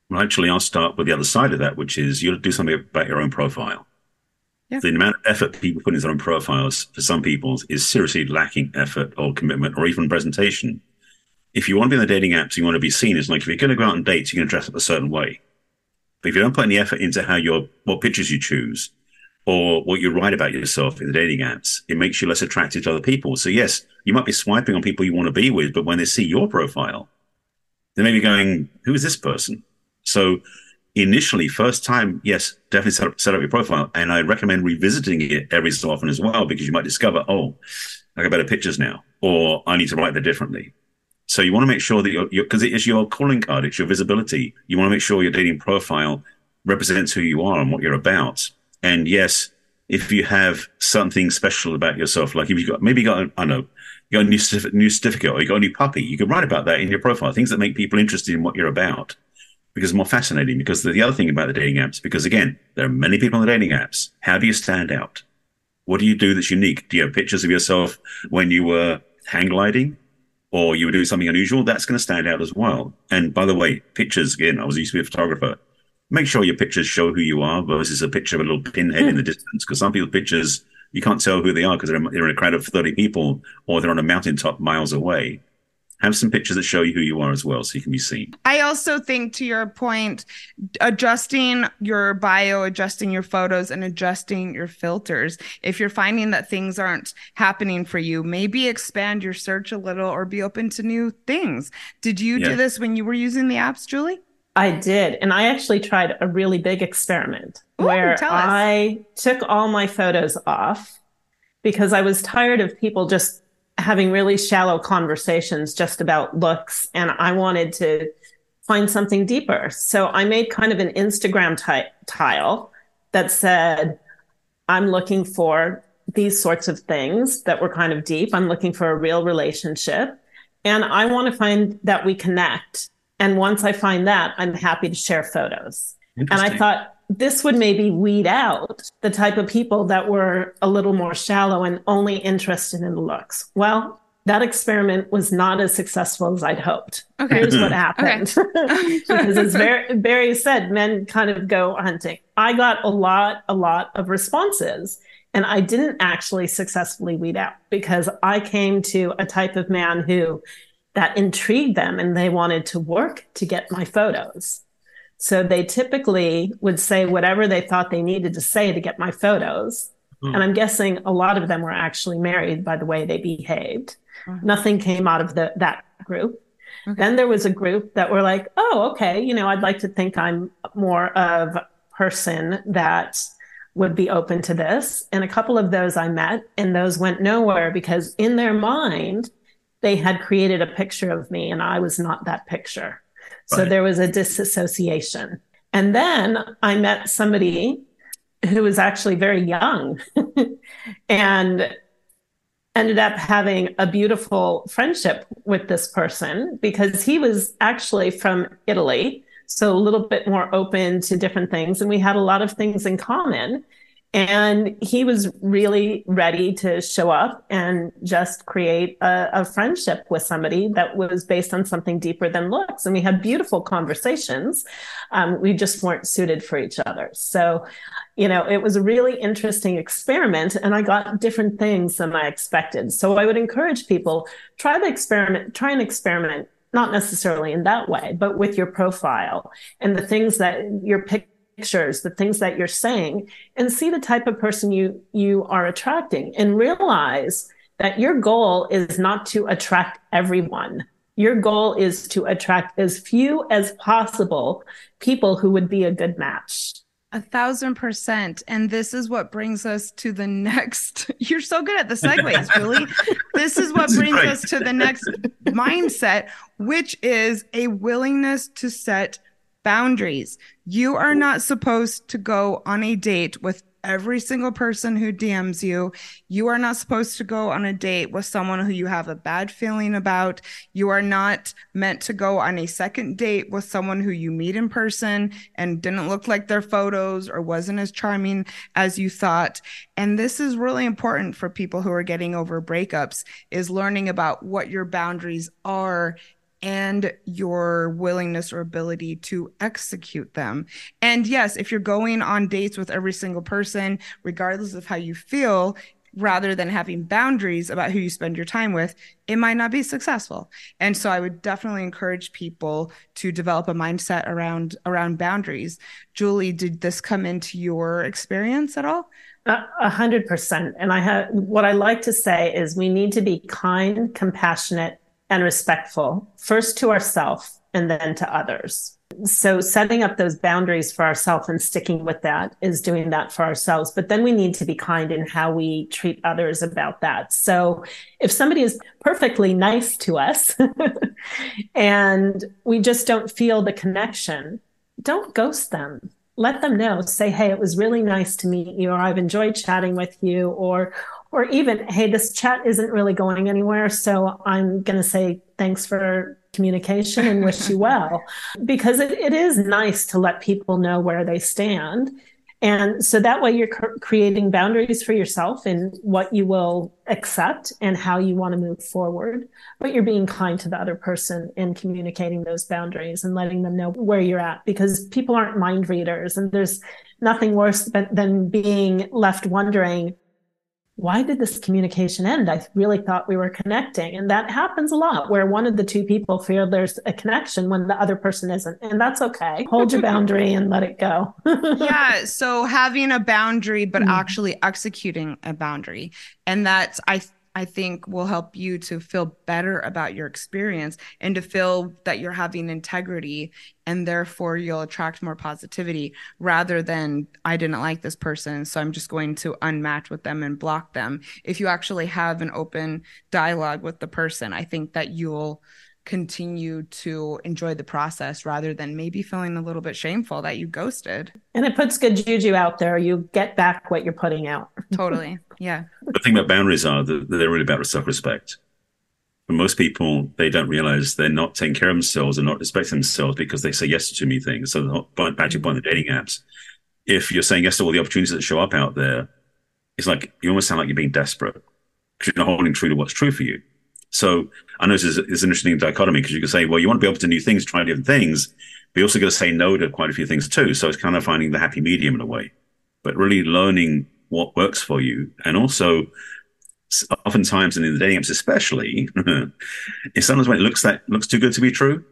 Well, actually, I'll start with the other side of that, which is you do something about your own profile. Yeah. The amount of effort people put into their own profiles for some people is seriously lacking effort or commitment or even presentation if you want to be in the dating apps, you want to be seen as like if you're going to go out on dates, you're going to dress up a certain way. But if you don't put any effort into how your what pictures you choose or what you write about yourself in the dating apps, it makes you less attractive to other people. So yes, you might be swiping on people you want to be with, but when they see your profile, they may be going, "Who is this person?" So initially, first time, yes, definitely set up, set up your profile, and I recommend revisiting it every so often as well because you might discover, "Oh, I got better pictures now," or "I need to write that differently." So you want to make sure that you're, because it is your calling card, it's your visibility. You want to make sure your dating profile represents who you are and what you're about. And yes, if you have something special about yourself, like if you've got maybe you got I don't know you got a new, certificate, new certificate or you got a new puppy, you can write about that in your profile. Things that make people interested in what you're about because it's more fascinating. Because the, the other thing about the dating apps, because again, there are many people on the dating apps. How do you stand out? What do you do that's unique? Do you have pictures of yourself when you were hang gliding? Or you were doing something unusual, that's going to stand out as well. And by the way, pictures, again, I was used to be a photographer. Make sure your pictures show who you are versus a picture of a little pinhead in the hmm. distance. Because some people's pictures, you can't tell who they are because they're, they're in a crowd of 30 people or they're on a mountaintop miles away. Have some pictures that show you who you are as well, so you can be seen. I also think, to your point, adjusting your bio, adjusting your photos, and adjusting your filters. If you're finding that things aren't happening for you, maybe expand your search a little or be open to new things. Did you yeah. do this when you were using the apps, Julie? I did. And I actually tried a really big experiment Ooh, where I took all my photos off because I was tired of people just having really shallow conversations just about looks. And I wanted to find something deeper. So I made kind of an Instagram ty- tile that said, I'm looking for these sorts of things that were kind of deep. I'm looking for a real relationship. And I want to find that we connect and once I find that, I'm happy to share photos. And I thought this would maybe weed out the type of people that were a little more shallow and only interested in looks. Well, that experiment was not as successful as I'd hoped. Okay. Here's what mm-hmm. happened. (laughs) because as Barry said, men kind of go hunting. I got a lot, a lot of responses. And I didn't actually successfully weed out because I came to a type of man who that intrigued them and they wanted to work to get my photos. So they typically would say whatever they thought they needed to say to get my photos. Mm. And I'm guessing a lot of them were actually married by the way they behaved. Mm. Nothing came out of the, that group. Okay. Then there was a group that were like, oh, okay, you know, I'd like to think I'm more of a person that would be open to this. And a couple of those I met, and those went nowhere because in their mind, they had created a picture of me and I was not that picture. So there was a disassociation. And then I met somebody who was actually very young (laughs) and ended up having a beautiful friendship with this person because he was actually from Italy. So a little bit more open to different things. And we had a lot of things in common. And he was really ready to show up and just create a, a, friendship with somebody that was based on something deeper than looks. And we had beautiful conversations. Um, we just weren't suited for each other. So, you know, it was a really interesting experiment and I got different things than I expected. So I would encourage people, try the experiment, try an experiment not necessarily in that way, but with your profile and the things that you're picking pictures, the things that you're saying, and see the type of person you you are attracting and realize that your goal is not to attract everyone. Your goal is to attract as few as possible people who would be a good match. A thousand percent. And this is what brings us to the next. (laughs) You're so good at the segues, Julie. (laughs) this is what brings us to the next mindset, which is a willingness to set boundaries. You are not supposed to go on a date with every single person who DMs you. You are not supposed to go on a date with someone who you have a bad feeling about. You are not meant to go on a second date with someone who you meet in person and didn't look like their photos or wasn't as charming as you thought. And this is really important for people who are getting over breakups is learning about what your boundaries are and your willingness or ability to execute them. And yes, if you're going on dates with every single person, regardless of how you feel, rather than having boundaries about who you spend your time with, it might not be successful. And so I would definitely encourage people to develop a mindset around around boundaries. Julie, did this come into your experience at all? A hundred percent. And I have what I like to say is we need to be kind, compassionate, and respectful, first to ourselves and then to others. So setting up those boundaries for ourselves and sticking with that is doing that for ourselves. But then we need to be kind in how we treat others about that. So if somebody is perfectly nice to us (laughs) and we just don't feel the connection, don't ghost them. Let them know. Say, hey, it was really nice to meet you, or I've enjoyed chatting with you, or or even, hey, this chat isn't really going anywhere. So I'm going to say thanks for communication and wish you (laughs) well. Because it, it is nice to let people know where they stand. And so that way you're cr- creating boundaries for yourself in what you will accept and how you want to move forward. But you're being kind to the other person in communicating those boundaries and letting them know where you're at because people aren't mind readers. And there's nothing worse than, than being left wondering, why did this communication end? I really thought we were connecting. And that happens a lot where one of the two people feel there's a connection when the other person isn't. And that's okay. Hold your boundary and let it go. (laughs) yeah. So having a boundary, but mm. actually executing a boundary. And that's, I I think will help you to feel better about your experience and to feel that you're having integrity and therefore you'll attract more positivity rather than I didn't like this person so I'm just going to unmatch with them and block them. If you actually have an open dialogue with the person, I think that you'll continue to enjoy the process rather than maybe feeling a little bit shameful that you ghosted. And it puts good juju out there. You get back what you're putting out. (laughs) totally. Yeah. The thing about boundaries are that they're really about self respect. For most people, they don't realize they're not taking care of themselves and not respecting themselves because they say yes to too many things. So, back to point of the dating apps. If you're saying yes to all the opportunities that show up out there, it's like you almost sound like you're being desperate because you're not holding true to what's true for you. So I know this is, is an interesting dichotomy because you can say, well, you want to be open to new things, try different things, but you also got to say no to quite a few things too. So it's kind of finding the happy medium in a way, but really learning what works for you. And also, oftentimes, and in the dating apps especially, (laughs) is sometimes when it looks that looks too good to be true,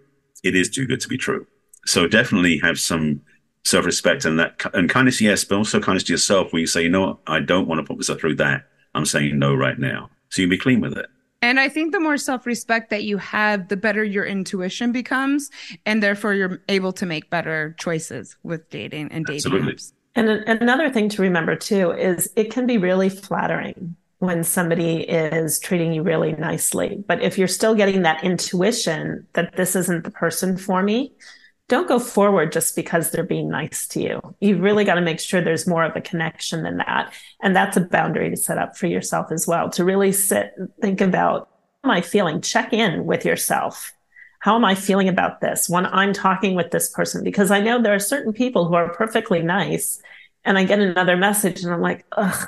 it is too good to be true. So definitely have some self-respect and that and kindness, yes, but also kindness to yourself, where you say, you know what, I don't want to put myself through that. I'm saying no right now. So you can be clean with it. And I think the more self respect that you have, the better your intuition becomes. And therefore, you're able to make better choices with dating and dating Absolutely. apps. And another thing to remember too is it can be really flattering when somebody is treating you really nicely. But if you're still getting that intuition that this isn't the person for me, don't go forward just because they're being nice to you. You've really got to make sure there's more of a connection than that. And that's a boundary to set up for yourself as well, to really sit think about, how am I feeling? Check in with yourself. How am I feeling about this when I'm talking with this person? Because I know there are certain people who are perfectly nice and I get another message and I'm like, ugh,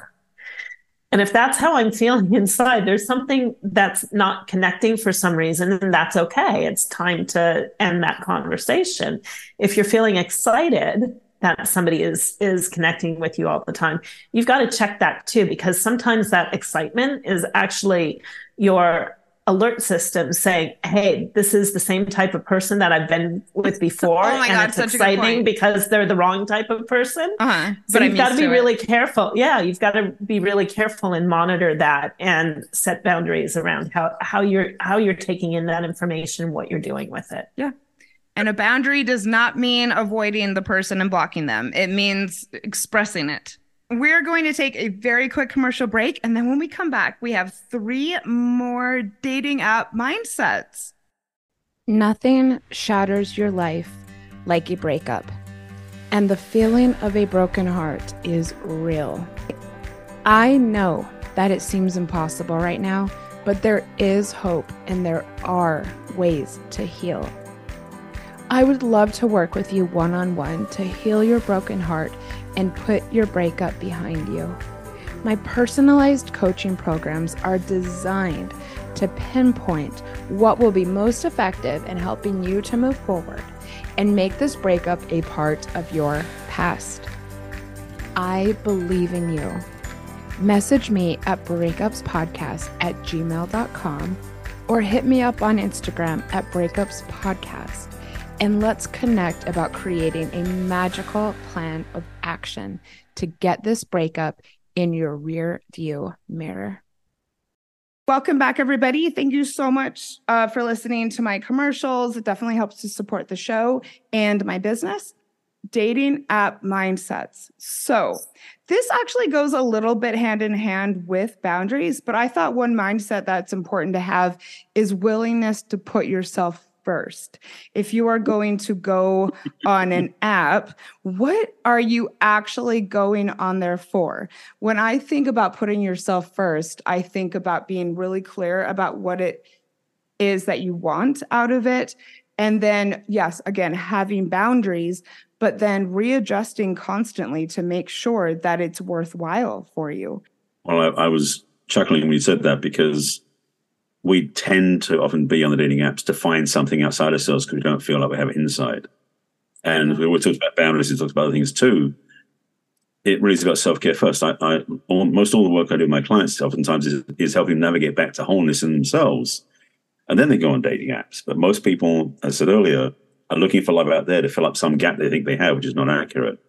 and if that's how I'm feeling (laughs) inside, there's something that's not connecting for some reason, and that's okay. It's time to end that conversation. If you're feeling excited that somebody is is connecting with you all the time, you've got to check that too, because sometimes that excitement is actually your alert system saying, "Hey, this is the same type of person that I've been with before, oh and God, it's exciting because they're the wrong type of person." Uh-huh. So but you've got to be it. really careful. Yeah, you've got to be really careful and monitor that and set boundaries around how how you're how you're taking in that information, what you're doing with it. Yeah. And a boundary does not mean avoiding the person and blocking them. It means expressing it. We're going to take a very quick commercial break. And then when we come back, we have three more dating app mindsets. Nothing shatters your life like a breakup. And the feeling of a broken heart is real. I know that it seems impossible right now, but there is hope and there are ways to heal. I would love to work with you one on one to heal your broken heart and put your breakup behind you. My personalized coaching programs are designed to pinpoint what will be most effective in helping you to move forward and make this breakup a part of your past. I believe in you. Message me at breakupspodcast at gmail.com or hit me up on Instagram at breakupspodcast and let's connect about creating a magical plan of action to get this breakup in your rear view mirror. Welcome back, everybody. Thank you so much uh, for listening to my commercials. It definitely helps to support the show and my business. Dating app mindsets. So, this actually goes a little bit hand in hand with boundaries, but I thought one mindset that's important to have is willingness to put yourself first. If you are going to go on an app, what are you actually going on there for? When I think about putting yourself first, I think about being really clear about what it is that you want out of it. And then, yes, again, having boundaries, but then readjusting constantly to make sure that it's worthwhile for you. Well, I, I was chuckling when you said that because we tend to often be on the dating apps to find something outside ourselves because we don't feel like we have it inside. And we always talked about boundaries, we talked about other things too. it really is about self care first. I, I almost all the work I do with my clients oftentimes is, is helping them navigate back to wholeness in themselves, and then they go on dating apps. But most people, as I said earlier, are looking for love out there to fill up some gap they think they have, which is not accurate.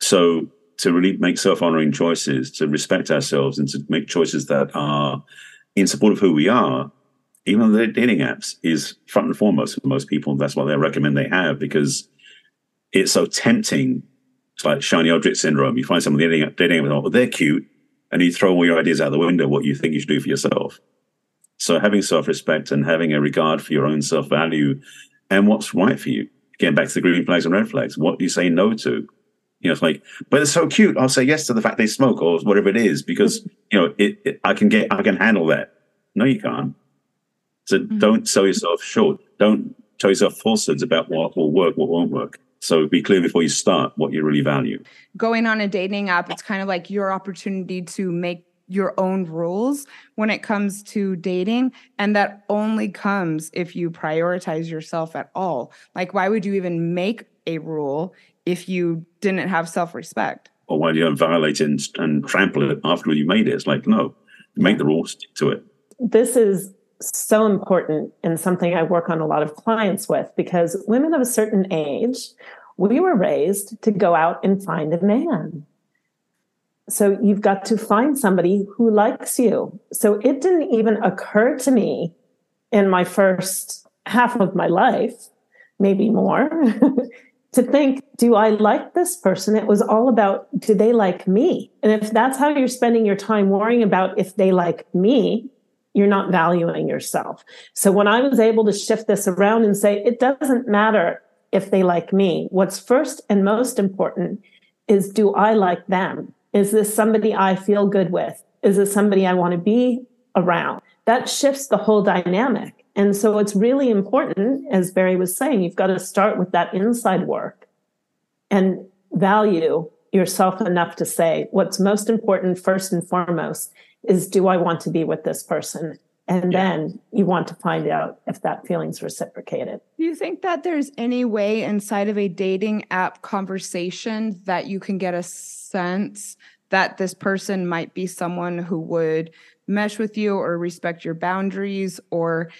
So to really make self honoring choices, to respect ourselves, and to make choices that are in support of who we are, even the dating apps, is front and foremost for most people. That's what they recommend they have because it's so tempting. It's like shiny object syndrome. You find someone dating, dating with, oh, they're cute, and you throw all your ideas out the window, what you think you should do for yourself. So having self respect and having a regard for your own self value and what's right for you. Getting back to the green flags and red flags. What do you say no to? You know, it's like, but they're so cute. I'll say yes to the fact they smoke or whatever it is because you know it, it I can get I can handle that. No, you can't. So mm-hmm. don't sell yourself short. Don't tell yourself falsehoods about what will work, what won't work. So be clear before you start what you really value. Going on a dating app, it's kind of like your opportunity to make your own rules when it comes to dating. And that only comes if you prioritize yourself at all. Like, why would you even make a rule if you didn't have self respect? Or why do you violate it and, and trample it after you made it? It's like, no, make the rules, stick to it. This is so important and something I work on a lot of clients with because women of a certain age, we were raised to go out and find a man. So you've got to find somebody who likes you. So it didn't even occur to me in my first half of my life, maybe more, (laughs) to think, do I like this person? It was all about, do they like me? And if that's how you're spending your time worrying about if they like me, you're not valuing yourself. So when I was able to shift this around and say, it doesn't matter if they like me, what's first and most important is, do I like them? Is this somebody I feel good with? Is this somebody I want to be around? That shifts the whole dynamic. And so it's really important, as Barry was saying, you've got to start with that inside work and value yourself enough to say what's most important first and foremost is do I want to be with this person? And yeah. then you want to find out if that feeling's reciprocated. Do you think that there's any way inside of a dating app conversation that you can get a sense that this person might be someone who would mesh with you or respect your boundaries or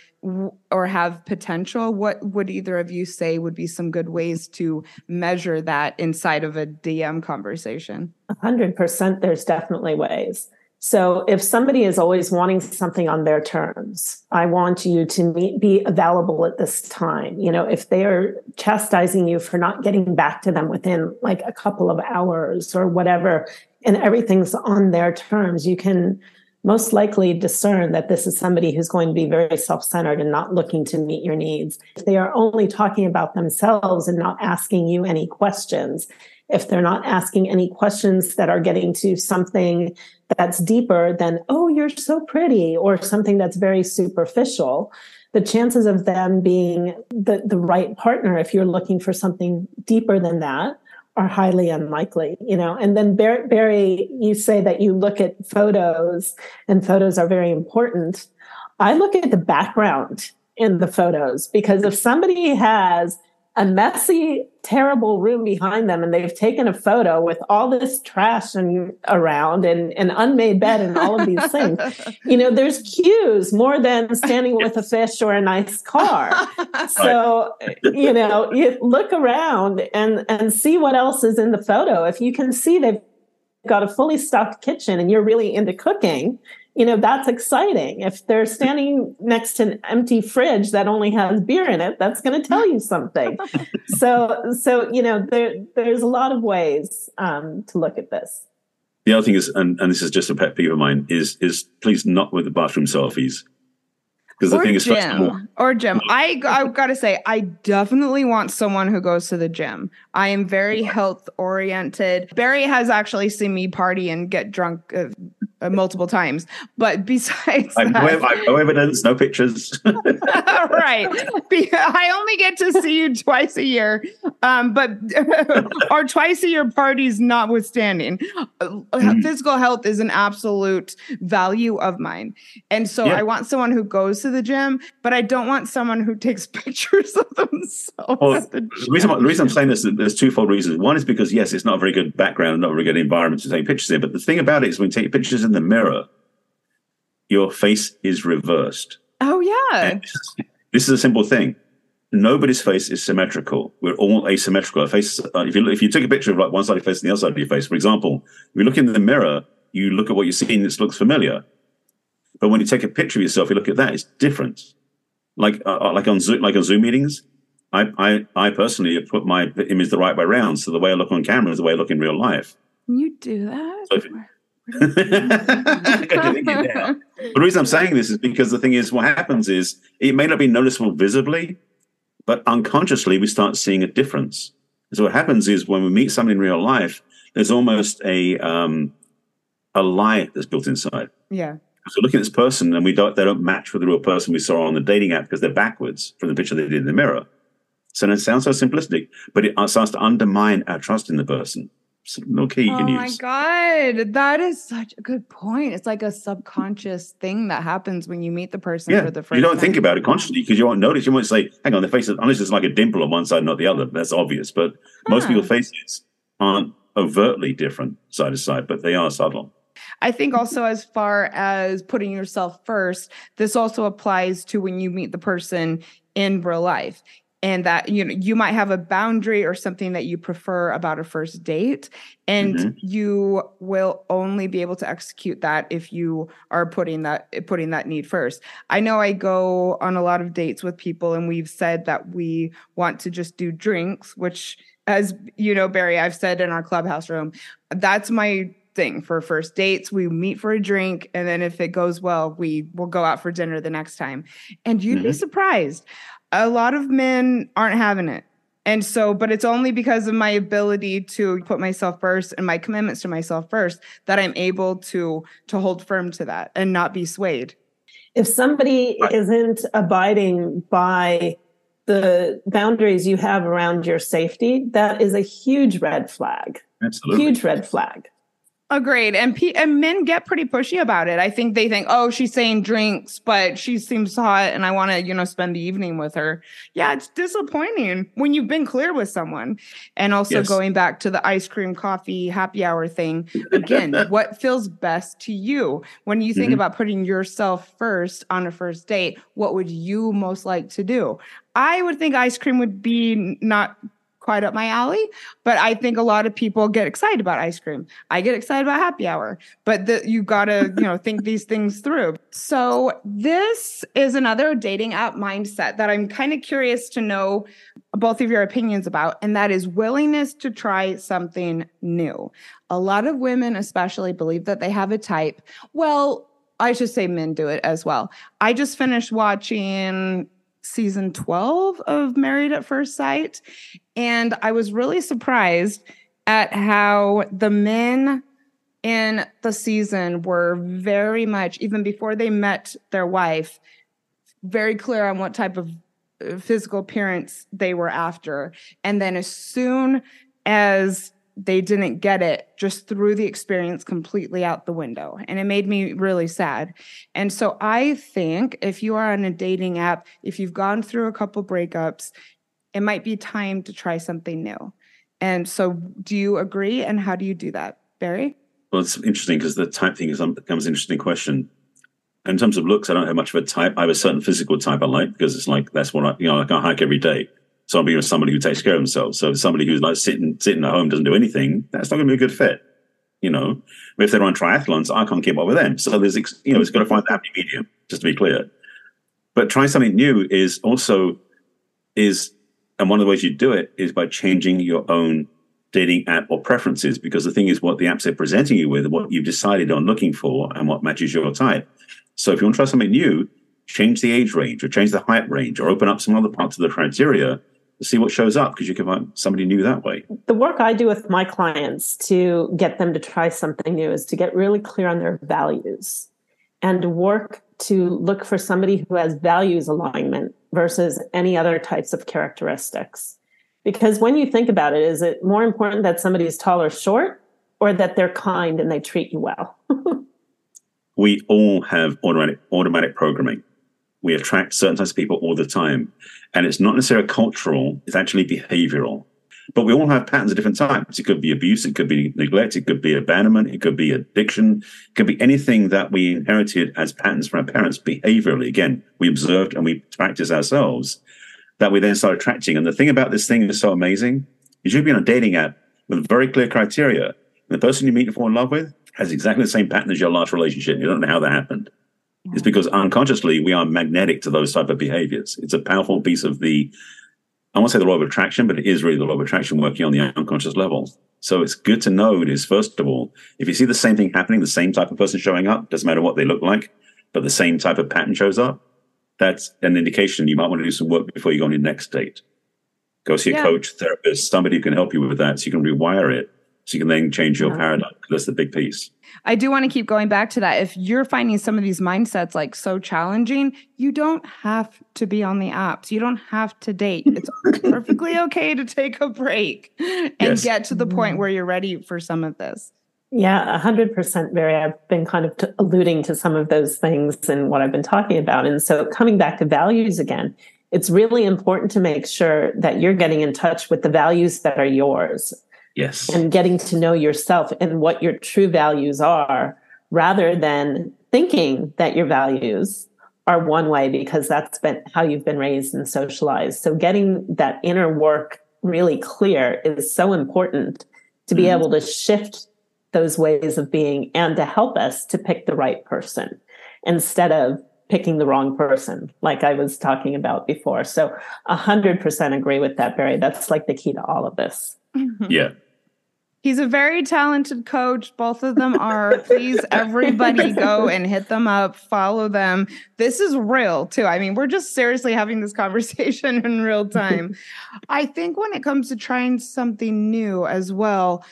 or have potential what would either of you say would be some good ways to measure that inside of a dm conversation 100% there's definitely ways so if somebody is always wanting something on their terms, I want you to meet, be available at this time. You know, if they are chastising you for not getting back to them within like a couple of hours or whatever, and everything's on their terms, you can most likely discern that this is somebody who's going to be very self-centered and not looking to meet your needs. If they are only talking about themselves and not asking you any questions, if they're not asking any questions that are getting to something that's deeper than, oh, you're so pretty, or something that's very superficial, the chances of them being the, the right partner, if you're looking for something deeper than that, are highly unlikely, you know. And then Barry, you say that you look at photos and photos are very important. I look at the background in the photos because if somebody has a messy, terrible room behind them, and they've taken a photo with all this trash and around and an unmade bed and all of these things. (laughs) You know, there's cues more than standing with a fish or a nice car. (laughs) So, you know, you look around and and see what else is in the photo. If you can see they've got a fully stocked kitchen and you're really into cooking, you know that's exciting. If they're standing next to an empty fridge that only has beer in it that's going to tell you something. (laughs) So so you know there there's a lot of ways um, to look at this. The other thing is and, and this is just a pet peeve of mine is is please not with the bathroom selfies. Because the or thing is gym. or gym. (laughs) I i gotta say i definitely want someone who goes to the gym i am very health oriented barry has actually seen me party and get drunk uh, uh, multiple times. But (laughs) besides I have, no, that, I have no evidence, no pictures. (laughs) (laughs) right. I only get to see you twice a year, um, but our twice a year parties notwithstanding, uh, physical health is an absolute value of mine. And so Yeah. I want someone who goes to the gym, but I don't want someone who takes pictures of themselves. Well, the the reason, the reason I'm saying this, there's twofold reasons. One is because, yes, it's not a very good background, not a very good environment to take pictures in. But the thing about it is when you take pictures in the mirror, your face is reversed. oh, yeah. And this is a simple thing. Nobody's face is symmetrical. We're all asymmetrical. Our face, uh, if you look, if you took a picture of like one side of your face and the other side of your face, for example, if you look in the mirror, you look at what you're seeing. This looks familiar, but when you take a picture of yourself, you look at that. It's different. Like uh, uh, like on Zoom, like on Zoom meetings, I I I personally have put my image the right way around, so the way I look on camera is the way I look in real life. Can you do that? So if- Good (laughs) think it down. The reason I'm saying this is because the thing is, what happens is it may not be noticeable visibly, but unconsciously we start seeing a difference. So what happens is when we meet someone in real life, there's almost a um, a lie that's built inside. yeah. So looking at this person and we don't they don't match with the real person we saw on the dating app because they're backwards from the picture they did in the mirror. So it sounds so simplistic, but it uh, starts to undermine our trust in the person. It's a little key you Oh can use. Oh my god, that is such a good point. It's like a subconscious thing that happens when you meet the person Yeah, for the first time. you don't time. think about it consciously because you won't notice. You won't say, "Hang on, the face is unless there's like a dimple on one side, not the other." That's obvious. But most Huh. people's faces aren't overtly different side to side, but they are subtle. I think also as far as putting yourself first, this also applies to when you meet the person in real life. And that you know you might have a boundary or something that you prefer about a first date, and Mhm. you will only be able to execute that if you are putting that putting that need first. I know I go on a lot of dates with people, and we've said that we want to just do drinks, which, as you know, Barry, I've said in our clubhouse room, that's my thing for first dates. We meet for a drink, and then if it goes well, we will go out for dinner the next time. And you'd be Mhm. surprised. A lot of men aren't having it. And so, but it's only because of my ability to put myself first and my commitments to myself first that I'm able to to hold firm to that and not be swayed. If somebody Right. isn't abiding by the boundaries you have around your safety, that is a huge red flag. Absolutely. Huge red flag. Agreed. And pe- and men get pretty pushy about it. I think they think, "Oh, she's saying drinks, but she seems hot and I want to, you know, spend the evening with her." Yeah, it's disappointing when you've been clear with someone. And also Yes. going back to the ice cream coffee happy hour thing, again, (laughs) what feels best to you? When you think Mhm. about putting yourself first on a first date, what would you most like to do? I would think ice cream would be not quite up my alley, but I think a lot of people get excited about ice cream. I get excited about happy hour, but the, you gotta, you know, think these things through. So this is another dating app mindset that I'm kind of curious to know both of your opinions about, and that is willingness to try something new. A lot of women, especially, believe that they have a type. Well, I should say men do it as well. I just finished watching season 12 of Married at First Sight, and I was really surprised at how the men in the season were very much, even before they met their wife, very clear on what type of uh, physical appearance they were after. And then as soon as they didn't get it, just threw the experience completely out the window. And it made me really sad. And so I think if you are on a dating app, if you've gone through a couple breakups, it might be time to try something new. And so, do you agree? And how do you do that, Barry? Well, it's interesting because the type thing is, becomes an interesting question. In terms of looks, I don't have much of a type. I have a certain physical type I like because it's like that's what I, you know, like I hike every day. So I'll be with somebody who takes care of themselves. So somebody who's like sitting sitting at home doesn't do anything, that's not going to be a good fit. You know, but if they're on triathlons, I can't keep up with them. So there's, you know, it's got to find the happy medium. Just to be clear, but trying something new is also is, and one of the ways you do it is by changing your own dating app or preferences because the thing is what the apps are presenting you with what you've decided on looking for and what matches your type so if you want to try something new change the age range or change the height range or open up some other parts of the criteria see what shows up because you can find somebody new that way. The work I do with my clients to get them to try something new is to get really clear on their values and work to look for somebody who has values alignment versus any other types of characteristics. Because when you think about it, is it more important that somebody is tall or short or that they're kind and they treat you well? (laughs) we all have automatic automatic programming. We attract certain types of people all the time. And it's not necessarily cultural, it's actually behavioral. But we all have patterns of different types. It could be abuse, it could be neglect, it could be abandonment, it could be addiction, it could be anything that we inherited as patterns from our parents behaviorally. Again, we observed and we practice ourselves that we then start attracting. And the thing about this thing is so amazing is you'll be on a dating app with very clear criteria. And the person you meet and fall in love with has exactly the same pattern as your last relationship. You don't know how that happened. It's because unconsciously we are magnetic to those type of behaviors. It's a powerful piece of the, I won't say the law of attraction, but it is really the law of attraction working on the unconscious level. So it's good to know is first of all, if you see the same thing happening, the same type of person showing up, doesn't matter what they look like, but the same type of pattern shows up, that's an indication you might want to do some work before you go on your next date. Go see a yeah. coach, therapist, somebody who can help you with that so you can rewire it so you can then change your uh-huh. paradigm. That's the big piece. I do want to keep going back to that. If you're finding some of these mindsets like so challenging, you don't have to be on the apps. You don't have to date. It's (laughs) perfectly okay to take a break and yes. get to the point mm-hmm. where you're ready for some of this. Yeah, 100% Barry. I've been kind of t- alluding to some of those things and what I've been talking about. And so coming back to values again, it's really important to make sure that you're getting in touch with the values that are yours Yes. And getting to know yourself and what your true values are rather than thinking that your values are one way because that's been how you've been raised and socialized. So getting that inner work really clear is so important to be mm able to shift those ways of being and to help us to pick the right person instead of picking the wrong person, like I was talking about before. So a hundred percent agree with that, Barry. That's like the key to all of this. Mm-hmm. Yeah. He's a very talented coach. Both of them are. Please, everybody go and hit them up, follow them. This is real too. I mean, we're just seriously having this conversation (laughs) in real time. I think when it comes to trying something new as well,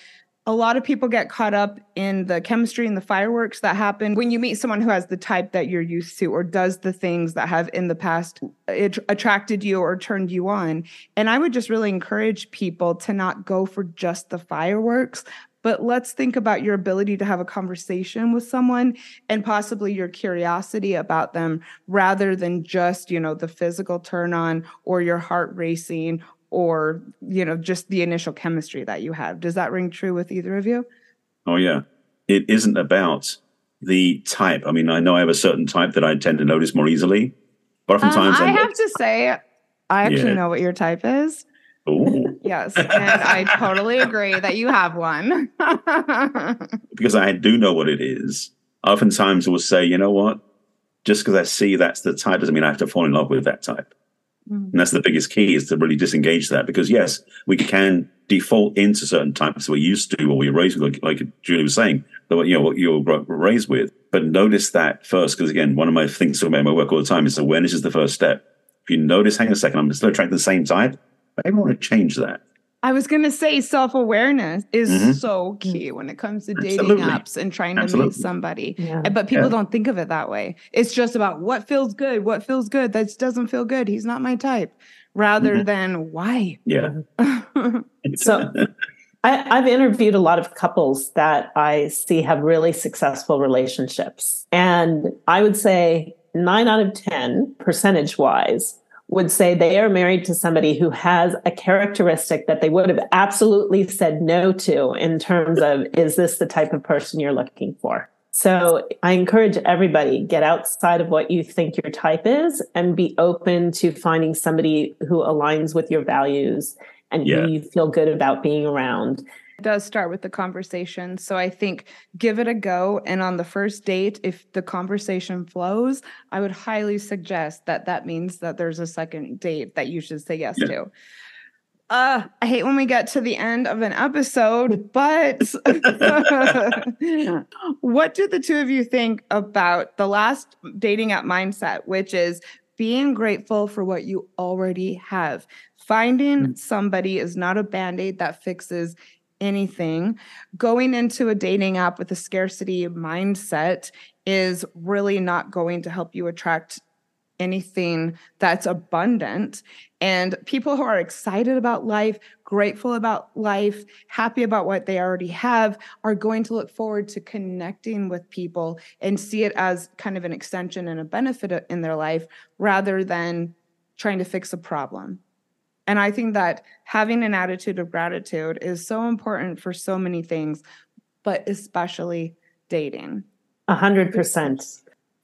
a lot of people get caught up in the chemistry and the fireworks that happen when you meet someone who has the type that you're used to or does the things that have in the past attracted you or turned you on. And I would just really encourage people to not go for just the fireworks, but let's think about your ability to have a conversation with someone and possibly your curiosity about them rather than just you know the physical turn on or your heart racing or you know just the initial chemistry that you have. Does that ring true with either of you? Oh yeah. It isn't about the type. I mean i know i have a certain type that i tend to notice more easily but oftentimes um, i have to say i actually yeah. know what your type is. Ooh. yes and i totally agree that you have one. (laughs) Because i do know what it is. Oftentimes will say you know what? Just because i see that's the type doesn't mean i have to fall in love with that type Mm. And that's the biggest key is to really disengage that because yes, we can default into certain types we're used to or we're raised with, like, like Julie was saying, you know, what you're raised with. But notice that first, because again, one of my things about my work all the time is awareness is the first step. If you notice, hang on a second, I'm still attracting the same type, I want to change that. I was going to say self awareness is mm-hmm. so key when it comes to dating Absolutely. apps and trying to Absolutely. meet somebody. Yeah. But people yeah. don't think of it that way. It's just about what feels good, what feels good. That doesn't feel good. He's not my type, rather mm-hmm. than why. Yeah. (laughs) so (laughs) I, I've interviewed a lot of couples that I see have really successful relationships. And I would say nine out of 10, percentage wise, would say they are married to somebody who has a characteristic that they would have absolutely said no to in terms of is this the type of person you're looking for so i encourage everybody get outside of what you think your type is and be open to finding somebody who aligns with your values and yeah. who you feel good about being around does start with the conversation. So I think give it a go. And on the first date, if the conversation flows, I would highly suggest that that means that there's a second date that you should say yes yeah. to. Uh, I hate when we get to the end of an episode, but (laughs) what do the two of you think about the last dating app mindset, which is being grateful for what you already have? Finding somebody is not a band aid that fixes anything. Going into a dating app with a scarcity mindset is really not going to help you attract anything that's abundant. And people who are excited about life, grateful about life, happy about what they already have, are going to look forward to connecting with people and see it as kind of an extension and a benefit in their life rather than trying to fix a problem. And I think that having an attitude of gratitude is so important for so many things, but especially dating. A hundred percent.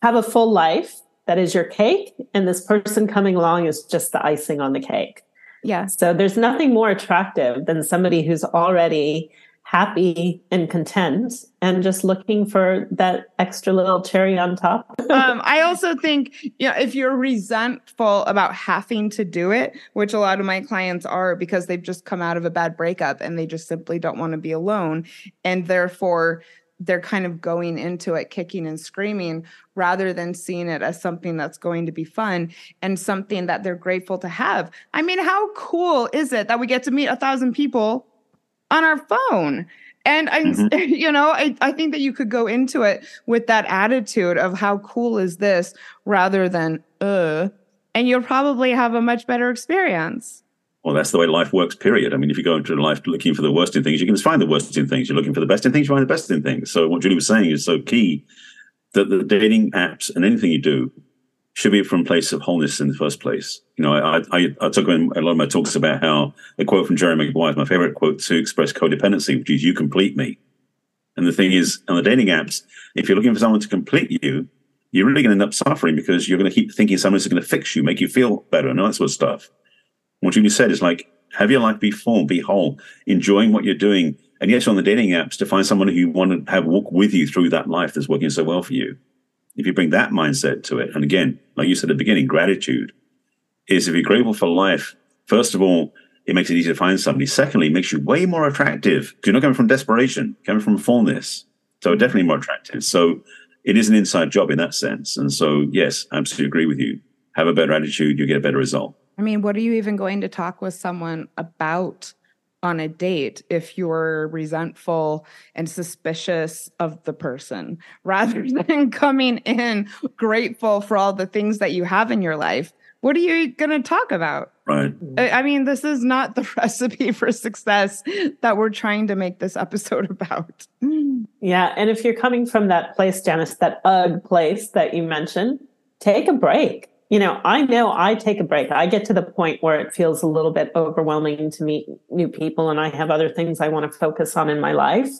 Have a full life that is your cake, and this person coming along is just the icing on the cake. Yeah. So there's nothing more attractive than somebody who's already happy and content and just looking for that extra little cherry on top. (laughs) um, I also think, you know, if you're resentful about having to do it, which a lot of my clients are because they've just come out of a bad breakup and they just simply don't want to be alone. And therefore, they're kind of going into it kicking and screaming rather than seeing it as something that's going to be fun and something that they're grateful to have. I mean, how cool is it that we get to meet a thousand people on our phone? And I, mm-hmm. (laughs) you know, I, I think that you could go into it with that attitude of how cool is this rather than, uh, and you'll probably have a much better experience well, that's the way life works, period. I mean, if you go into life looking for the worst in things, you can find the worst in things. You're looking for the best in things, you find the best in things. So what Julie was saying is so key that the dating apps and anything you do should be from a place of wholeness in the first place. You know, I, I, I talk in a lot of my talks about how a quote from Jerry Maguire is my favorite quote to express codependency, which is you complete me. And the thing is, on the dating apps, if you're looking for someone to complete you, you're really going to end up suffering because you're going to keep thinking someone's going to fix you, make you feel better, and all that sort of stuff what Julie said is like, have your life be full, be whole, enjoying what you're doing. And yes, on the dating apps, to find someone who you want to have walk with you through that life that's working so well for you. If you bring that mindset to it, and again, like you said at the beginning, gratitude is if you're grateful for life, first of all, it makes it easier to find somebody. Secondly, it makes you way more attractive you're not coming from desperation, coming from fullness. So definitely more attractive. So it is an inside job in that sense. And so, yes, I absolutely agree with you. Have a better attitude, you get a better result. I mean, what are you even going to talk with someone about on a date if you're resentful and suspicious of the person (laughs) rather than coming in grateful for all the things that you have in your life? What are you going to talk about? Right. I mean, this is not the (laughs) recipe for success that we're trying to make this episode (laughs) about. Yeah. And if you're coming from that place, Janice, that UGG place that you mentioned, take a break you know, I know I take a break. I get to the point where it feels a little bit overwhelming to meet new people and I have other things I want to focus on in my life.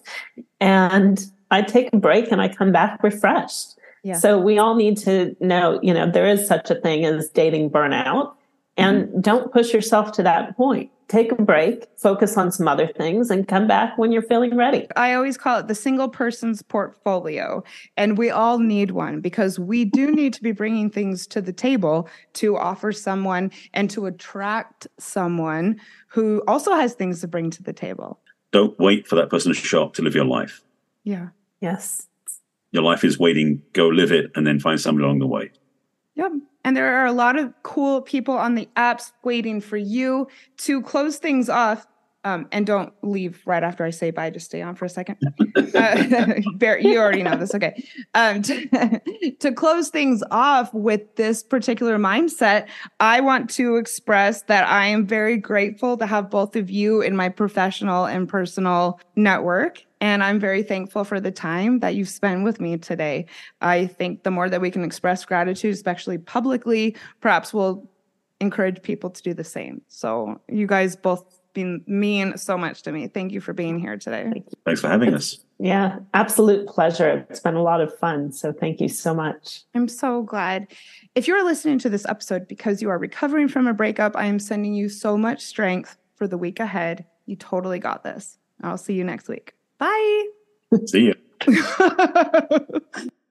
And I take a break and I come back refreshed. Yeah. So we all need to know, you know, there is such a thing as dating burnout and mm-hmm. don't push yourself to that point take a break, focus on some other things, and come back when you're feeling ready. I always call it the single person's portfolio. And we all need one because we do need to be bringing things to the table to offer someone and to attract someone who also has things to bring to the table. Don't wait for that person to show up to live your life. Yeah. Yes. Your life is waiting. Go live it and then find someone along the way. Yep. And there are a lot of cool people on the apps waiting for you to close things off. Um, and don't leave right after I say bye. Just stay on for a second. (laughs) Uh, (laughs) you already know this. Okay. Um, to, (laughs) to close things off with this particular mindset, I want to express that I am very grateful to have both of you in my professional and personal network. And I'm very thankful for the time that you've spent with me today. I think the more that we can express gratitude, especially publicly, perhaps we'll encourage people to do the same. So you guys both been mean so much to me. Thank you for being here today. Thanks for having us. Yeah, absolute pleasure. It's been a lot of fun. So thank you so much. I'm so glad. If you're listening to this episode because you are recovering from a breakup, I am sending you so much strength for the week ahead. You totally got this. I'll see you next week. Bye. See you. (laughs)